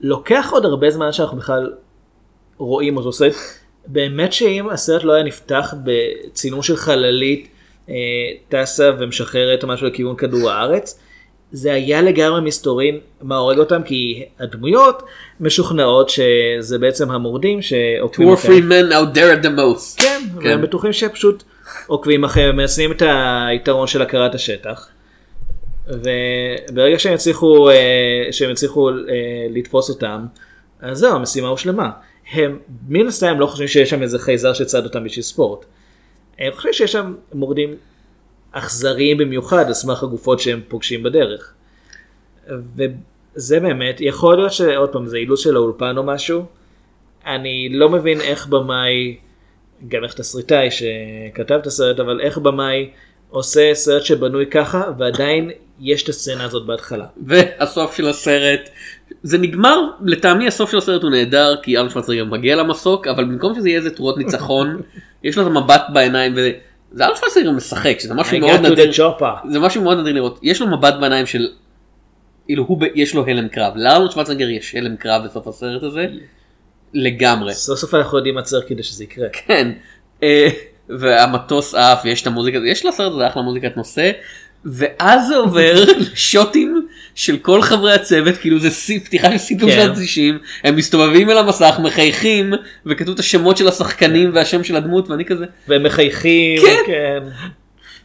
לוקח עוד הרבה זמן שאנחנו בכלל רואים אותו עושה. באמת שאם הסרט לא היה נפתח בצילום של חללית אה, טסה ומשחררת משהו לכיוון כדור הארץ, זה היה לגמרי מסתורין מה הורג אותם כי הדמויות משוכנעות שזה בעצם המורדים שעוקבים Two or three men out there at the most. כן, והם בטוחים שפשוט עוקבים אחריהם, מנסים את היתרון של הכרת השטח. וברגע שהם יצליחו, אה, שהם יצליחו אה, לתפוס אותם, אז זהו, המשימה הושלמה. הם מן הסתם לא חושבים שיש שם איזה חייזר שצד אותם בשביל ספורט. הם חושבים שיש שם מורדים אכזריים במיוחד על סמך הגופות שהם פוגשים בדרך. וזה באמת, יכול להיות שעוד פעם זה אילוץ של האולפן או משהו. אני לא מבין איך במאי גם איך תסריטאי שכתב את הסרט, אבל איך במאי עושה סרט שבנוי ככה, ועדיין יש את הסצנה הזאת בהתחלה. והסוף של הסרט זה נגמר לטעמי הסוף של הסרט הוא נהדר כי ארנולד שוורצנגר מגיע למסוק אבל במקום שזה יהיה איזה תרועות ניצחון יש לו את המבט בעיניים וזה ארנולד שוורצנגר משחק שזה משהו מאוד נדיר. זה משהו מאוד נדיר לראות יש לו מבט בעיניים של כאילו הוא ב- יש לו הלם קרב לארנולד שוורצנגר יש הלם קרב בסוף הסרט הזה לגמרי סוף סוף אנחנו יודעים מה צריך כדי שזה יקרה. כן. והמטוס עף ויש את המוזיקה יש לסרט הזה אחלה מוזיקת נושא ואז זה עובר לשוטים של כל חברי הצוות כאילו זה שיא- פתיחה של סיפור כן. של ה-90 הם מסתובבים אל המסך מחייכים וכתוב את השמות של השחקנים והשם של הדמות ואני כזה והם מחייכים, כן. כן.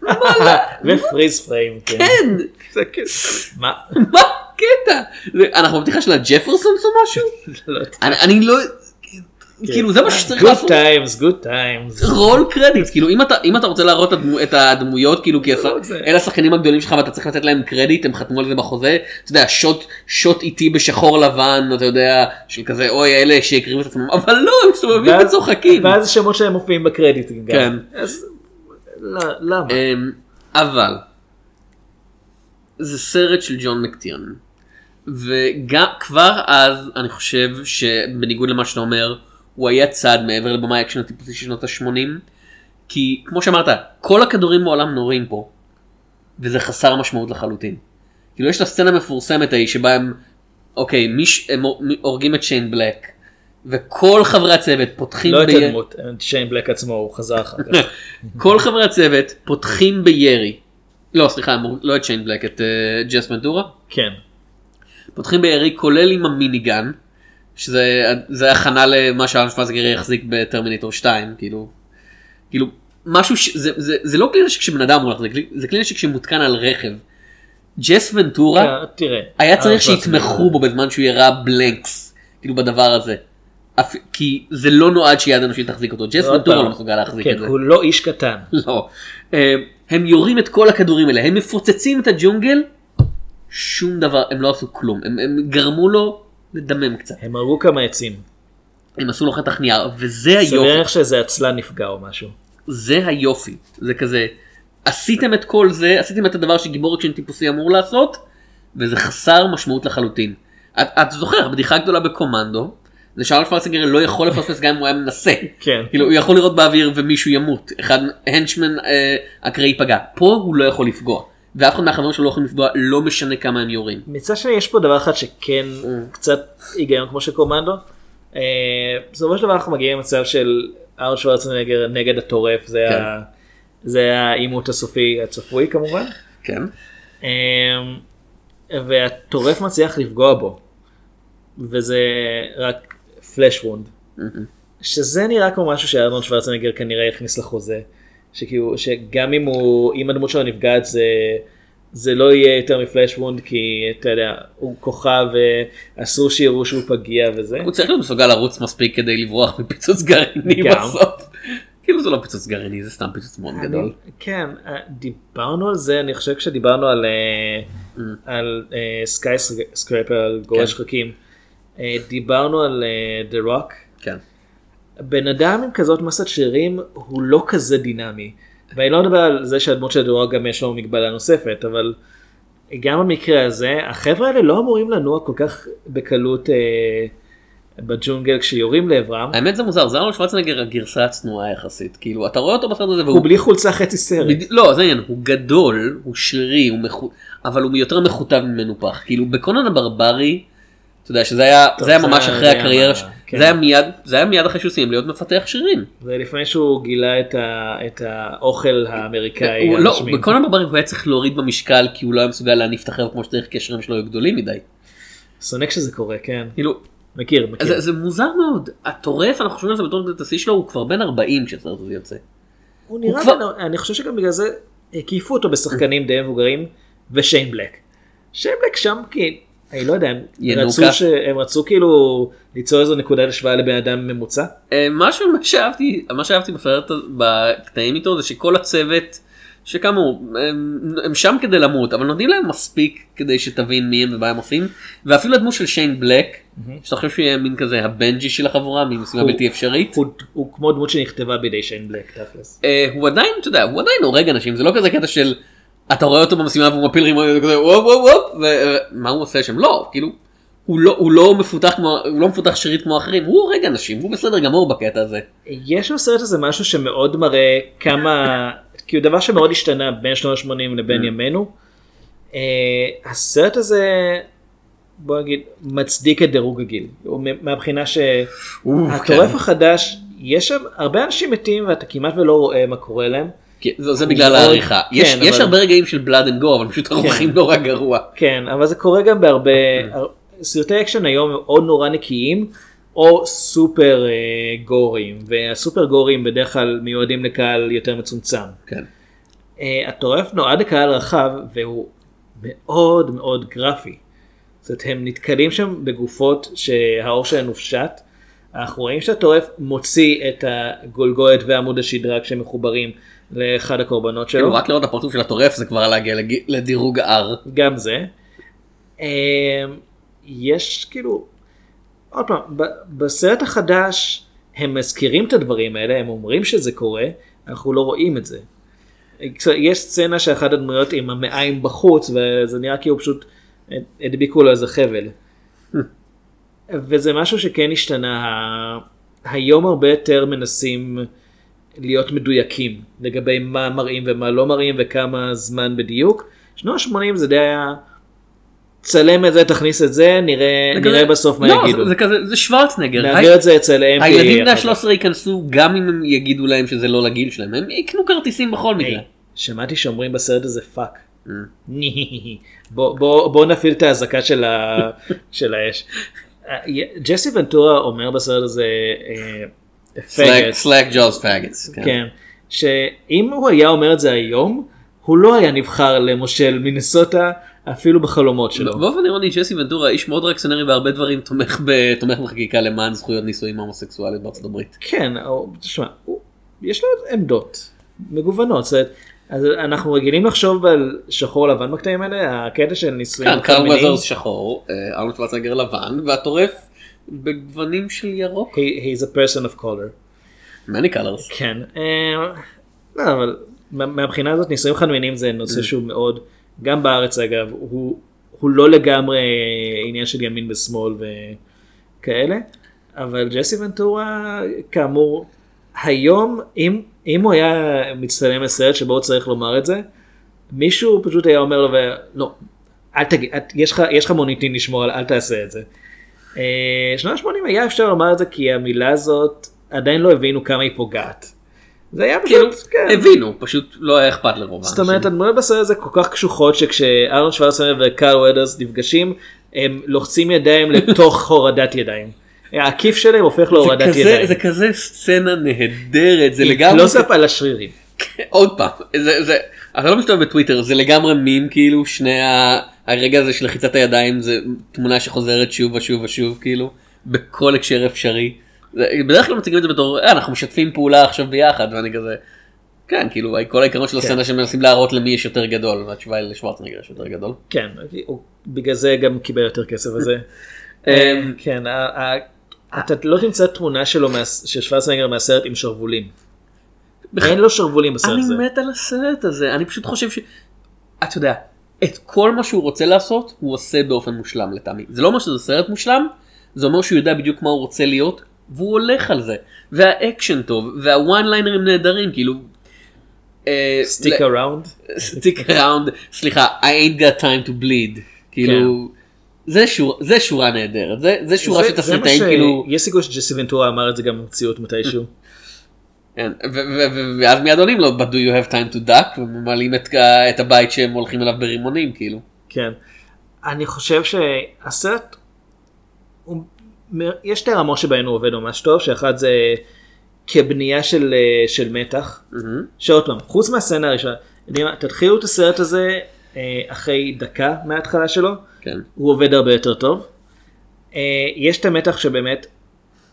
ופריז פריים, כן. כן זה כן. מה? מה הקטע אנחנו בפתיחה של הג'פרסונס או משהו לא אני לא כאילו זה מה שצריך Good לעשות. times, good times. רול קרדיט כאילו אם אתה אם אתה רוצה להראות את הדמו- את הדמויות כאילו כי הש- אלה השחקנים הגדולים שלך ואתה צריך לתת להם קרדיט הם חתמו על זה בחוזה אתה יודע שוט שוט איטי בשחור לבן אתה יודע של כזה אוי אלה שהקריבו את עצמם אבל לא הם מסתובבים וצוחקים. ואז השמות שלהם מופיעים בקרדיט גם. כן. אז לא- למה? אמ, אבל זה סרט של ג'ון מקטירן וגם כבר אז אני חושב שבניגוד למה שאתה אומר הוא היה צעד מעבר לבמאי אקשן הטיפוסי של שנות ה-80 כי כמו שאמרת כל הכדורים בעולם נורים פה וזה חסר משמעות לחלוטין. כאילו יש את הסצנה המפורסמת ההיא שבה הם אוקיי מיש, הם הורגים את שיין בלק וכל חברי הצוות פותחים לא את בירי- הדמות, שיין בלק עצמו הוא חזר אחר כך. כל חברי הצוות פותחים בירי. לא סליחה לא את שיין בלק את אה, ג'ס ונטורה. כן. פותחים בירי כולל עם המיניגן. שזה זה הכנה למה שאלן שוורצגר יחזיק בטרמינטור 2 כאילו. כאילו משהו ש... זה, זה, זה לא כלי נשק שבן אדם הולך זה, זה כלי נשק שמותקן על רכב. ג'ס ונטורה אה, תראה. היה צריך אה, שיתמכו בו בזמן שהוא ירה blanks כאילו בדבר הזה. אפ- כי זה לא נועד שיד אנושית תחזיק אותו ג'ס ונטורה. לא מסוגל להחזיק כן, את זה. הוא לא איש קטן. לא. אה, הם יורים את כל הכדורים האלה, הם מפוצצים את הג'ונגל, שום דבר, הם לא עשו כלום, הם, הם גרמו לו לדמם קצת. הם הרגו כמה עצים. הם עשו לו חתך נייר, וזה היופי, להניח שאיזה עצלן נפגע או משהו. זה היופי, זה כזה, עשיתם את כל זה, עשיתם את הדבר שגיבור אקשן טיפוסי אמור לעשות, וזה חסר משמעות לחלוטין. את, את זוכר, הבדיחה הגדולה בקומנדו, זה שארנולד שוורצנגר לא יכול לפספס גם אם הוא היה מנסה. כן. כאילו הוא יכול לירות באוויר ומישהו ימות, אחד henchmen אה, אקראי ייפגע, פה הוא לא יכול לפגוע, ואף אחד מהחברים שלו לא יכולים לפגוע, לא משנה כמה הם יורים. מצד שני יש פה דבר אחד שכן מממ. קצת היגיון כמו של קומנדו. אה, בסופו של דבר אנחנו מגיעים למצב של ארנד שוורצנגר נגד הטורף זה כן. זה העימות הסופי הצפוי כמובן. כן. אה, והטורף מצליח לפגוע בו. וזה רק פלאש וונד. שזה נראה כמו משהו שארנולד שוורצנגר כנראה יכניס לחוזה. שכאילו שגם אם הוא אם הדמות שלו נפגעת זה זה לא יהיה יותר מפלאש וונד כי אתה יודע הוא כוכב ואסור שיראו שהוא פגיע וזה. הוא צריך להיות מסוגל לרוץ מספיק כדי לברוח מפיצוץ גרעיני. בסוף. כאילו זה לא פיצוץ גרעיני, זה סתם פיצוץ מאוד גדול. כן אה, דיברנו על זה אני חושב כשדיברנו על אה, Mm. על גורש כן. אה, דיברנו על דה רוק. בן אדם עם כזאת מסת שרירים הוא לא כזה דינמי. ואני לא מדבר על זה שהדמות של דורג גם יש לו מגבלה נוספת אבל גם במקרה הזה החבר'ה האלה לא אמורים לנוע כל כך בקלות אה, בג'ונגל כשיורים לעברם. האמת זה מוזר, זה ארנולד שוורצנגר הגרסה הצנועה יחסית, כאילו אתה רואה אותו בסרט הזה והוא... הוא בלי חולצה חצי סרט. בד... לא זה העניין, הוא גדול, הוא שרירי, הוא מחו... אבל הוא יותר מכותב ממנופח, כאילו בקונן הברברי, אתה יודע שזה היה, זה היה ממש אחרי הקריירה, מה- כן. זה היה מיד, זה היה מיד אחרי שהוא סיים להיות מפתח שרירים. זה לפני שהוא גילה את, ה, את האוכל האמריקאי. הוא, לא. בקונן הברברי הוא היה צריך להוריד במשקל כי הוא לא היה מסוגל להניף את החרב כמו שצריך כי השרירים שלו היו גדולים מדי. שונא כשזה קורה כן. כאילו, מכיר מכיר. זה, זה מוזר מאוד, הטורף אנחנו חושבים על זה בתור גדולת השיא שלו הוא כבר בן 40 כשהסרט הזה יוצא. הוא נראה, כבר- בן- אני חושב שגם בגלל זה הקיפו אותו בשחקנים די מבוגרים ושיין בלק. שיין בלק שם כי, אני לא יודע, הם. רצו, ש... הם רצו כאילו ליצור איזו נקודת השוואה לבן אדם ממוצע. אה, משהו מה שאהבתי מה שאהבתי הזה- בקטעים איתו זה שכל הצוות שכאמור הם, הם שם כדי למות אבל נותנים להם מספיק כדי שתבין מי הם ומה הם עושים ואפילו הדמות של שיין בלק שאתה חושב שהוא יהיה מין כזה הבנג'י של החבורה ממשימה הוא- בלתי אפשרית הוא, הוא כמו דמות שנכתבה בידי שיין בלק תכלס. אה, הוא עדיין אתה יודע הוא עדיין הורג אנשים זה לא כזה קטע של אתה רואה אותו במשימה והוא מפיל רימון וכזה וופ וופ וופ ומה הוא עושה שם לא כאילו. הוא לא, הוא לא מפותח כמו הוא לא מפותח שרירית כמו אחרים הוא הורג אנשים הוא בסדר גמור בקטע הזה. יש בסרט הזה משהו שמאוד מראה כמה, כאילו דבר שמאוד השתנה בין שנות ה-80 מממ. לבין ימינו. אה, הסרט הזה, בוא נגיד, מצדיק את דירוג הגיל. הוא מהבחינה שהטורף כן. החדש, יש שם הרבה אנשים מתים ואתה כמעט ולא רואה מה קורה להם. כן, זה, זה בגלל מאוד- העריכה יש, כן, יש אבל- הרבה רגעים של blood and gore אבל פשוט ערוכים נורא גרוע. כן, אבל זה קורה גם בהרבה. הר- סרטי אקשן היום הם או נורא נקיים, או סופר אה, גורים, והסופר גורים בדרך כלל מיועדים לקהל יותר מצומצם. כן. אה, הטורף נועד לקהל רחב והוא מאוד מאוד גרפי. זאת אומרת, הם נתקלים שם בגופות שהעור שלהן הופשט. אנחנו רואים שהטורף מוציא את הגולגולת ועמוד השדרה כשהם מחוברים לאחד הקורבנות שלו. כאילו רק לראות את הפרצוף של הטורף זה כבר להגיע לדירוג R. גם זה. אמ, יש כאילו, עוד פעם, בסרט החדש הם מזכירים את הדברים האלה, הם אומרים שזה קורה, אנחנו לא רואים את זה. יש סצנה שאחת הדמויות עם המעיים בחוץ וזה נראה כאילו פשוט הדביקו לו איזה חבל. וזה משהו שכן השתנה, היום הרבה יותר מנסים להיות מדויקים לגבי מה מראים ומה לא מראים וכמה זמן בדיוק. שנות ה-80 זה די היה צלם את זה תכניס את זה נראה זה נראה בסוף מה לא, יגידו. זה- זה כזה זה שוורצנגר. נעביר את זה אצל AMP הילדים בני אחר כך. ה-13 ייכנסו גם אם הם יגידו להם שזה לא לגיל שלהם הם יקנו כרטיסים בכל היי, מקרה. שמעתי שאומרים בסרט הזה פאק. Mm. בוא נפעיל את האזעקה של האש. אה, ג'סי ונטורה אומר בסרט הזה אה, slack jawed faggots. כן. שאם הוא היה אומר את זה היום הוא לא היה נבחר למושל מינסוטה אפילו בחלומות שלו. באופן אירוני ג'סי ונטורה איש מאוד ריאקציונרי בהרבה דברים תומך ב- תומך בחקיקה למען זכויות נישואים הומוסקסואליים בארצות הברית. כן, תשמע, הוא- יש לו עמדות מגוונות. אז אנחנו רגילים לחשוב על שחור לבן בקטעים האלה, הקטע של נישואים כאן קרל. וזרס שחור, אה, ארנולד שוורצנגר לבן והטורף בגוונים של ירוק. He, he's a person of color. many colors. כן. אה, לא, אבל מה- מהבחינה הזאת נישואים חד-מיניים זה נושא שהוא מאוד, גם בארץ אגב, הוא, הוא לא לגמרי עניין של ימין ושמאל וכאלה, אבל ג'סי ונטורה כאמור, היום אם, אם הוא היה מצטלם לסרט שבו הוא צריך לומר את זה, מישהו פשוט היה אומר לו, לא, אל תגיד, יש לך- יש לך מוניטין לשמור על, אל תעשה את זה. אה, שנות ה-80 היה אפשר לומר את זה כי המילה הזאת עדיין לא הבינו כמה היא פוגעת. זה היה כאילו פשוט, כן. הבינו פשוט לא היה אכפת לרוב זאת אומרת הדמויות בסרט הזה כל כך קשוחות שכשארון שוורצנר וקארל ודרס נפגשים הם לוחצים ידיים לתוך הורדת ידיים. העקיף שלהם הופך להורדת ידיים. זה כזה סצנה נהדרת זה לגמרי קלוזאפ על השרירים. עוד פעם זה זה אתה לא מסתובב בטוויטר זה לגמרי מים כאילו שני ה- הרגע הזה של לחיצת הידיים זה תמונה שחוזרת שוב ושוב ושוב כאילו בכל הקשר אפשרי. בדרך כלל מציגים את זה בתור "אה, אנחנו משתפים פעולה עכשיו ביחד ואני כזה. כן כאילו כל העיקרון של הסצנה שמנסים להראות למי יש יותר גדול והתשובה היא לשוורצנגר יש יותר גדול. כן, הוא- בגלל זה גם קיבל יותר כסף על זה. אמ, כן, אתה לא תמצא תמונה שלו של שוורצנגר מהסרט עם שרוולים. אין לו שרוולים בסרט אני הזה. מת על הסרט הזה אני פשוט חושב ש... אתה יודע את כל מה שהוא רוצה לעשות הוא עושה באופן מושלם לטעמי זה לא אומר שזה סרט מושלם זה אומר שהוא יודע בדיוק מה הוא רוצה להיות והוא הולך על זה והאקשן טוב וה one liner ים נהדרים כאילו. Stick around. Stick around סליחה I ain't got time to bleed כאילו זה שורה זה שורה נהדרת זה זה שורה זה- זה שתסריטאים מה ש- כאילו יש סיכוי שג'סי ונטורה אמר את זה גם במציאות מתישהו. כן, ואז מיד עונים לו but do you have time to duck וממלאים את, את הבית שהם הולכים אליו ברימונים כאילו. כן. אני חושב שהסרט, הוא, יש שתי רמות שבהן הוא עובד ממש טוב, שאחת זה כבנייה של, אה, של מתח, שעוד פעם, חוץ מהסצנה הראשונה, תתחילו את הסרט הזה אה, אחרי דקה מההתחלה שלו, כן. הוא עובד הרבה יותר טוב. אה, יש את המתח שבאמת,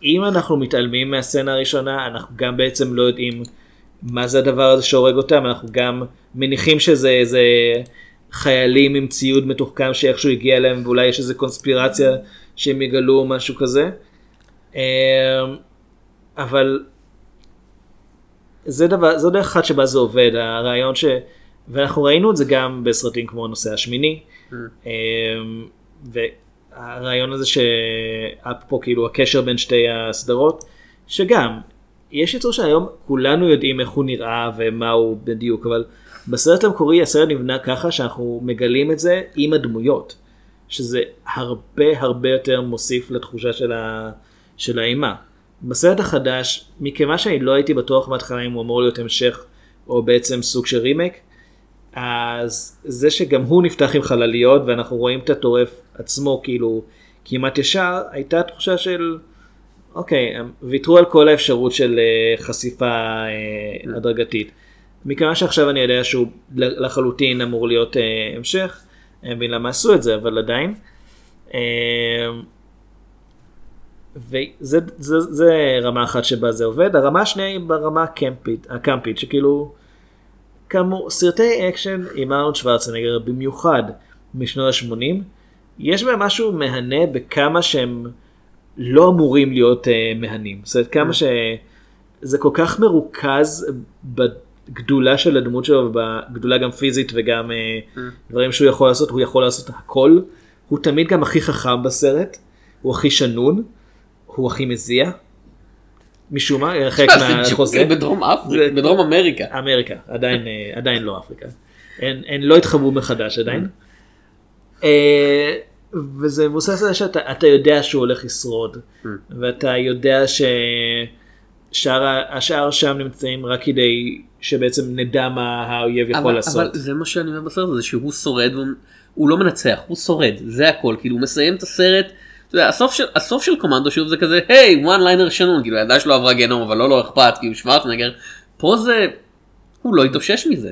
אם אנחנו מתעלמים מהסצנה הראשונה, אנחנו גם בעצם לא יודעים מה זה הדבר הזה שהורג אותם, אנחנו גם מניחים שזה איזה חיילים עם ציוד מתוחכם שאיכשהו הגיע אליהם ואולי יש איזה קונספירציה שהם יגלו או משהו כזה. אמ, אבל זה דבר, זו דרך אחת שבה זה עובד, הרעיון ש... ואנחנו ראינו את זה גם בסרטים כמו הנושא השמיני. אמ, והרעיון הזה שאפרופו כאילו הקשר בין שתי הסדרות, שגם, יש יצור שהיום כולנו יודעים איך הוא נראה ומה הוא בדיוק, אבל בסרט המקורי הסרט נבנה ככה שאנחנו מגלים את זה עם הדמויות, שזה הרבה הרבה יותר מוסיף לתחושה של, ה... של האימה. בסרט החדש, מכיוון שאני לא הייתי בטוח מההתחלה אם הוא אמור להיות המשך או בעצם סוג של רימק, אז זה שגם הוא נפתח עם חלליות ואנחנו רואים את הטורף עצמו כאילו כמעט ישר, הייתה תחושה של אוקיי, הם ויתרו על כל האפשרות של אה, חשיפה אה, הדרגתית. מכיוון שעכשיו אני יודע שהוא לחלוטין אמור להיות אה, המשך, אני מבין למה עשו את זה, אבל עדיין. וזה זה, זה רמה אחת שבה זה עובד, הרמה השנייה היא ברמה הקמפית, הקמפית שכאילו, כאמור, סרטי אקשן עם ארנולד שוורצנגר במיוחד משנות ה-80, יש בהם משהו מהנה בכמה שהם לא אמורים להיות אה, מהנים. זאת אומרת, כמה שזה כל כך מרוכז בגדולה של הדמות שלו, ובגדולה גם פיזית וגם אה, דברים שהוא יכול לעשות, הוא יכול לעשות הכל. הוא תמיד גם הכי חכם בסרט, הוא הכי שנון, הוא הכי מזיע. משום מה, חלק מהחוזה. בדרום אפריקה, בדרום אמריקה. אמריקה, עדיין, אה, לא אפריקה. הן לא התחברו מחדש עדיין. וזה מבוסס על זה שאתה יודע שהוא הולך לשרוד, mm. ואתה יודע שהשאר שם נמצאים רק כדי שבעצם נדע מה האויב יכול אבל, לעשות. אבל זה מה שאני אומר בסרט הזה, שהוא שורד, הוא לא מנצח, הוא שורד, זה הכל, כאילו הוא מסיים את הסרט. אתה יודע, הסוף של, הסוף של קומנדו שוב זה כזה היי וואן ליינר שנון כאילו הידה שלו עברה גיהנום אבל לא לא אכפת כאילו שוורצנגר פה זה הוא לא התאושש מזה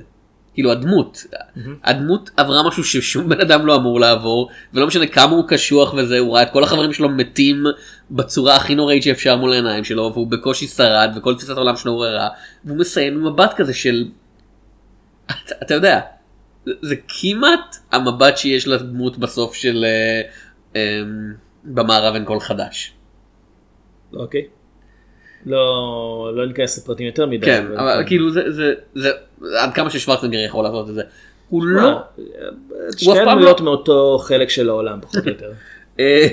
כאילו הדמות, mm-hmm. הדמות עברה משהו ששום בן אדם לא אמור לעבור ולא משנה כמה הוא קשוח וזה הוא ראה את כל החברים שלו מתים בצורה הכי נוראית שאפשר מול העיניים שלו והוא בקושי שרד וכל תפיסת העולם שלו עוררה והוא מסיים עם מבט כזה של אתה, אתה יודע זה כמעט המבט שיש לדמות בסוף של אה, אה, במערב אין קול חדש. אוקיי. Okay. לא, לא ניכנס לפרטים יותר מדי. כן, אבל, אבל כאילו זה, זה, זה, עד כמה ששוורצנגר יכול לעשות את זה. הוא לא... שתי דמויות לא... מאותו חלק של העולם פחות או יותר. אה,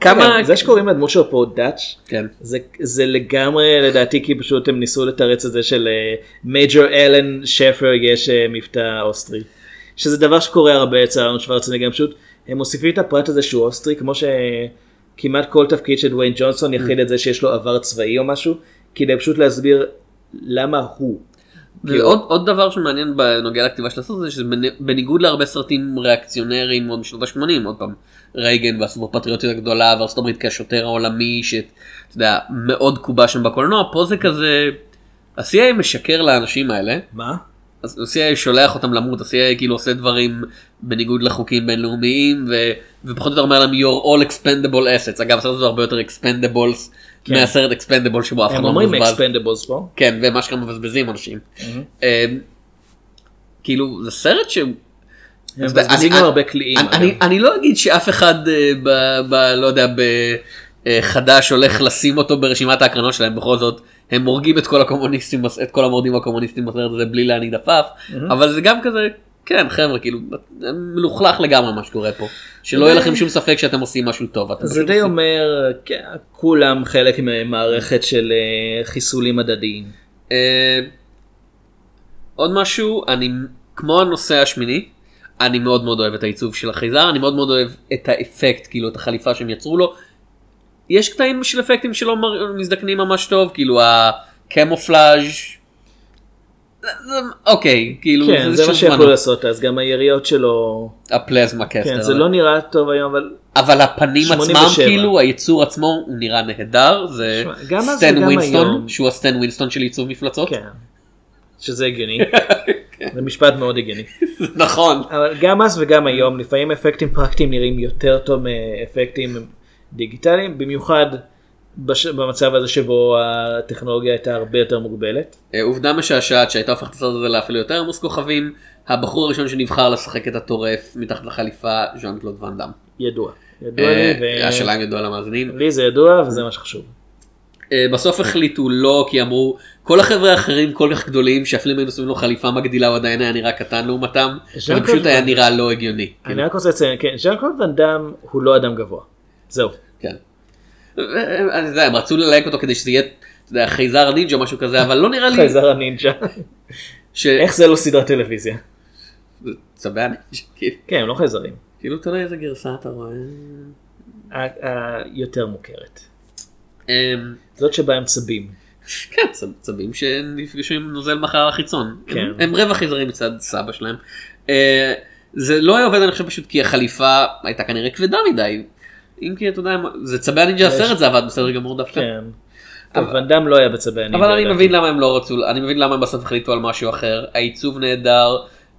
כמה... זה שקוראים לדמות שלו פה דאץ', כן. זה, זה לגמרי לדעתי כי פשוט הם ניסו לתרץ את זה של מייג'ור אלן שפר יש אה, מבטא אוסטרי. שזה דבר שקורה הרבה אצל ארנולד שוורצנגר, פשוט הם מוסיפים את הפרט הזה שהוא אוסטרי כמו ש... כמעט כל תפקיד של דוויין ג'ונסון יכיל את זה שיש לו עבר צבאי או משהו, כדי פשוט להסביר למה הוא. ועוד עוד דבר שמעניין בנוגע לכתיבה של הסרט הזה שבניגוד להרבה סרטים ריאקציונריים עוד משנות ה-80 עוד פעם רייגן והסופר-פטריוטיות הגדולה וארצות הברית כשוטר העולמי שאתה יודע מאוד קובה שם בקולנוע פה זה כזה. ה-CIA משקר לאנשים האלה. מה? אז ה-CIA שולח אותם למות, ה-CIA כאילו עושה דברים בניגוד לחוקים בינלאומיים ו... ופחות או יותר אומר להם you're all expendable assets, אגב הסרט הזה הרבה יותר expendables כן. מהסרט expendables שבו אף אחד לא מבזבז. הם אומרים expendables פה. כן, ומה שכם מבזבזים אנשים. Mm-hmm. כאילו זה סרט ש... הם מבזבזים גם הרבה קליעים. אני, אני לא אגיד שאף אחד אה, ב, ב, לא יודע בחדש הולך לשים אותו ברשימת ההקרנות שלהם בכל זאת הם הורגים את כל הקומוניסטים את כל המורדים הקומוניסטים בסרט הזה בלי להניד עפעף mm-hmm. אבל זה גם כזה כן חבר'ה כאילו מלוכלך לגמרי מה שקורה פה שלא יהיה לכם שום ספק שאתם עושים משהו טוב. זה די אומר כן, כולם חלק ממערכת של אה, חיסולים הדדיים. אה, עוד משהו אני כמו הנושא השמיני אני מאוד מאוד אוהב את העיצוב של החייזר אני מאוד מאוד אוהב את האפקט כאילו את החליפה שהם יצרו לו. יש קטעים של אפקטים שלא מזדקנים ממש טוב כאילו הקמופלאז' אוקיי כאילו כן, זה, זה מה שיכולו לעשות אז גם היריות שלו ה plasma caster כן, זה לא נראה טוב היום אבל אבל הפנים 87. עצמם כאילו הייצור עצמו הוא נראה נהדר זה סטן ווינסטון שהוא הסטן ווינסטון של עיצוב מפלצות. כן. שזה הגיוני. כן. זה משפט מאוד הגיוני. נכון. אבל גם אז וגם היום לפעמים אפקטים פרקטיים נראים יותר טוב מאפקטים דיגיטליים במיוחד בש... במצב הזה שבו הטכנולוגיה הייתה הרבה יותר מוגבלת. אה, עובדה משעשעת שהייתה הופכת את הסרט הזה לאפילו יותר עמוס כוכבים, הבחור הראשון שנבחר לשחק את הטורף מתחת לחליפה, ז'אן קלוד ואן דאם. ידוע. ידוע לי, ו... אה, השאלה אם ידוע למאזינים. לי זה ידוע וזה מה שחשוב. אה, בסוף החליטו לא כי אמרו כל החבר'ה האחרים כל כך גדולים שאפילו אם היינו עושים לו חליפה מגדילה הוא עדיין היה נראה קטן לעומתם. זה פשוט היה נראה לא הגיוני. אני רק רוצה לציין, כן, ז'אן קלוד ואן דאם הוא לא אדם גבוה. זהו. כן. אה, אני יודע, הם רצו ללהק אותו כדי שזה יהיה, אתה יודע, חייזר נינג'ה או משהו כזה אבל לא נראה לי. חייזר הנינג'ה. ש- איך זה לא סדרת טלוויזיה? צבי הנינג'ה. כאילו- כן, הם לא חייזרים. כאילו תלוי איזה גרסה אתה רואה. היותר מוכרת. אמ, זאת שבה הם צבים. כן, צבים שנפגשו עם נוזל מהחלל החיצון. כן. הם- הם רבע חייזרים מצד סבא שלהם. אה, זה לא היה עובד אני חושב פשוט כי החליפה הייתה כנראה כבדה מדי. אם כי אתה יודע, זה צבי הנינג'ה הסרט זה עבד בסדר גמור דווקא. כן. טוב, ואן דאם לא היה בצבי הנינג'ה. אבל אני. מבין למה הם לא רצו, אני מבין למה הם בסוף החליטו על משהו אחר, העיצוב נהדר,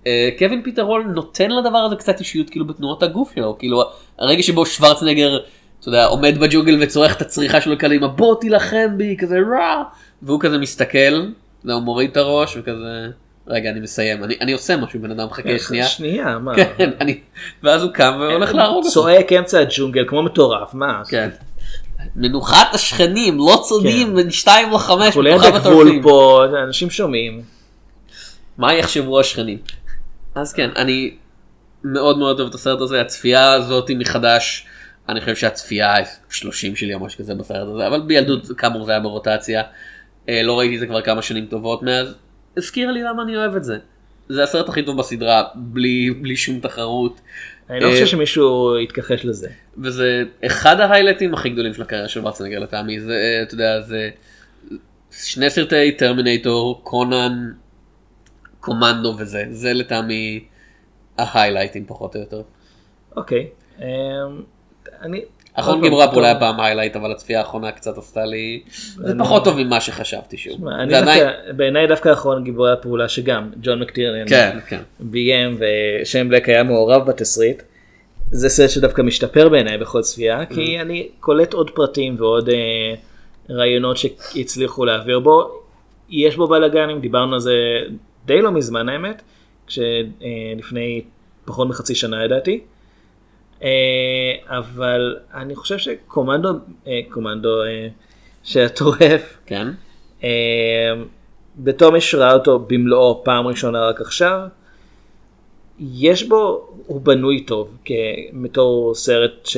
אה, קווין פיטר הול נותן לדבר הזה קצת אישיות כאילו בתנועות הגוף שלו, כאילו הרגע שבו שוורצנגר, אתה יודע, עומד בג'ונגל וצורך את הצריחה שלו קדימה, בוא תילחם בי, כזה רע, והוא כזה מסתכל, אתה יודע, הוא מוריד את הראש וכזה, רגע אני מסיים, אני, אני עושה משהו, בן אדם חכה שנייה, שנייה, מה? כן, אני, ואז הוא קם והולך להרוג אותו, צועק אמצע הג'ונגל כמו מטורף, מה? כן. מנוחת השכנים, לא צודים בין 2 ל-5, אנחנו ליד הגבול פה, אנשים שומעים. מה יחשבו השכנים. אז כן, אני מאוד מאוד אוהב את הסרט הזה, הצפייה הזאת מחדש, אני חושב שהצפייה ה-30 שלי או משהו כזה בסרט הזה, אבל בילדות כאמור זה היה ברוטציה, אה, לא ראיתי את זה כבר כמה שנים טובות מאז, הזכירה לי למה אני אוהב את זה. זה הסרט הכי טוב בסדרה, בלי, בלי שום תחרות. אני לא אה, חושב שמישהו יתכחש לזה. וזה אחד ההיילטים הכי גדולים של הקריירה של ורצנגר לטעמי, זה, אה, אתה יודע, זה שני סרטי טרמינטור, קונן, קומנדו וזה, זה לטעמי ה highlightים פחות או יותר. אוקיי. אמ, אני... אחרון גיבורי עוד פעם, הפעולה היה טוב. פעם highlight, אבל הצפייה האחרונה קצת עשתה לי, זה פחות טוב ממה שחשבתי שוב. בעיניי דווקא אחרון גיבורי הפעולה שגם ג'ון מקטירנן כן, כן. ביים ושיין בלק היה מעורב בתסריט. זה סרט שדווקא משתפר בעיניי בכל צפייה כי Mm. אני קולט עוד פרטים ועוד אה, רעיונות שהצליחו להעביר בו. יש בו בלאגנים דיברנו על זה די לא מזמן האמת כשלפני פחות מחצי שנה לדעתי. אה, אבל אני חושב שקומנדו אה, קומנדו אה, שהטורף כן. בתור מי שראה אותו במלואו פעם ראשונה רק עכשיו, יש בו, הוא בנוי טוב, בתור סרט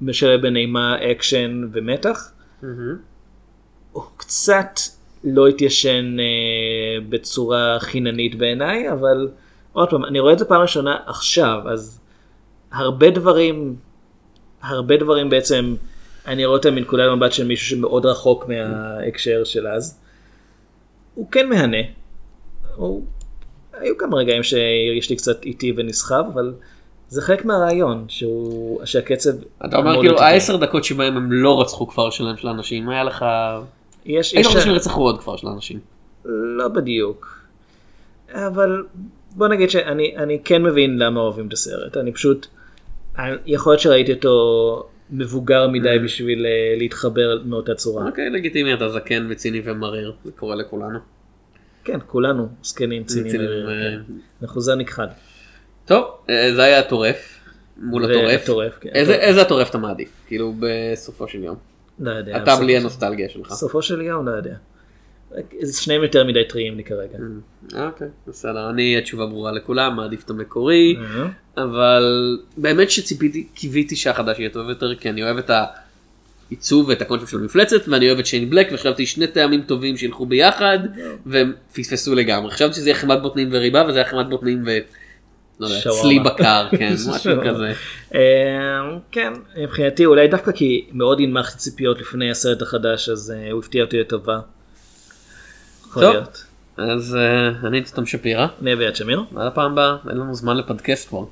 שמשלב בין אימה, אקשן ומתח. הוא קצת לא התיישן אה, בצורה חיננית בעיניי, אבל עוד פעם, אני רואה את זה פעם ראשונה עכשיו, אז הרבה דברים, הרבה דברים בעצם, אני רואה אותם מנקודת מבט של מישהו שמאוד רחוק מההקשר של אז. הוא כן מהנה. הוא... היו כמה רגעים שיש לי קצת איטי ונסחב, אבל זה חלק מהרעיון, שהוא... שהקצב... אתה אומר כאילו. העשר דקות שבהם הם לא רצחו כפר שלם של אנשים, היה לך... יש... יש- רוצה שהם ירצחו עוד כפר של אנשים. לא בדיוק. אבל בוא נגיד שאני אני כן מבין למה אוהבים את הסרט. אני פשוט, יכול להיות שראיתי אותו מבוגר מדי בשביל אה, להתחבר מאותה צורה. אוקיי, לגיטימי, אתה זקן וציני ומריר, זה קורה לכולנו. כן, כולנו זקנים ציניים. צינים, אה, אה, כן. נכחד. טוב, אה, זה היה הטורף. מול הטורף. כן. איזה- הטורף אתה מעדיף? כאילו בסופו של יום. לא יודע. אתה בלי הנוסטלגיה שלך. בסופו של יום לא יודע. זה שניהם יותר מדי טריים לי כרגע. אוקיי, בסדר, אני התשובה ברורה לכולם, מעדיף את המקורי, אה. אבל באמת שציפיתי, קיוויתי שהחדש יהיה טוב יותר, כי אני אוהב את העיצוב ואת הקונספט של המפלצת, ואני אוהב את שיין בלק, וחשבתי שני טעמים טובים שילכו ביחד, והם פספסו לגמרי. חשבתי שזה יהיה חמת בוטנים וריבה, וזה היה חמת בוטנים ו... לא יודע, שווארמה. צלי בקר, כן, משהו כזה. אה, כן, מבחינתי אולי דווקא כי מאוד הנמכתי ציפיות לפני הסרט החדש, אז אה, הוא הפתיע אותי לטובה. יכול טוב. להיות. אז אה, אני אצטם שפירא, אני אביעד שמיר. ועד הפעם הבאה, אין לנו זמן לפודקאסט כבר.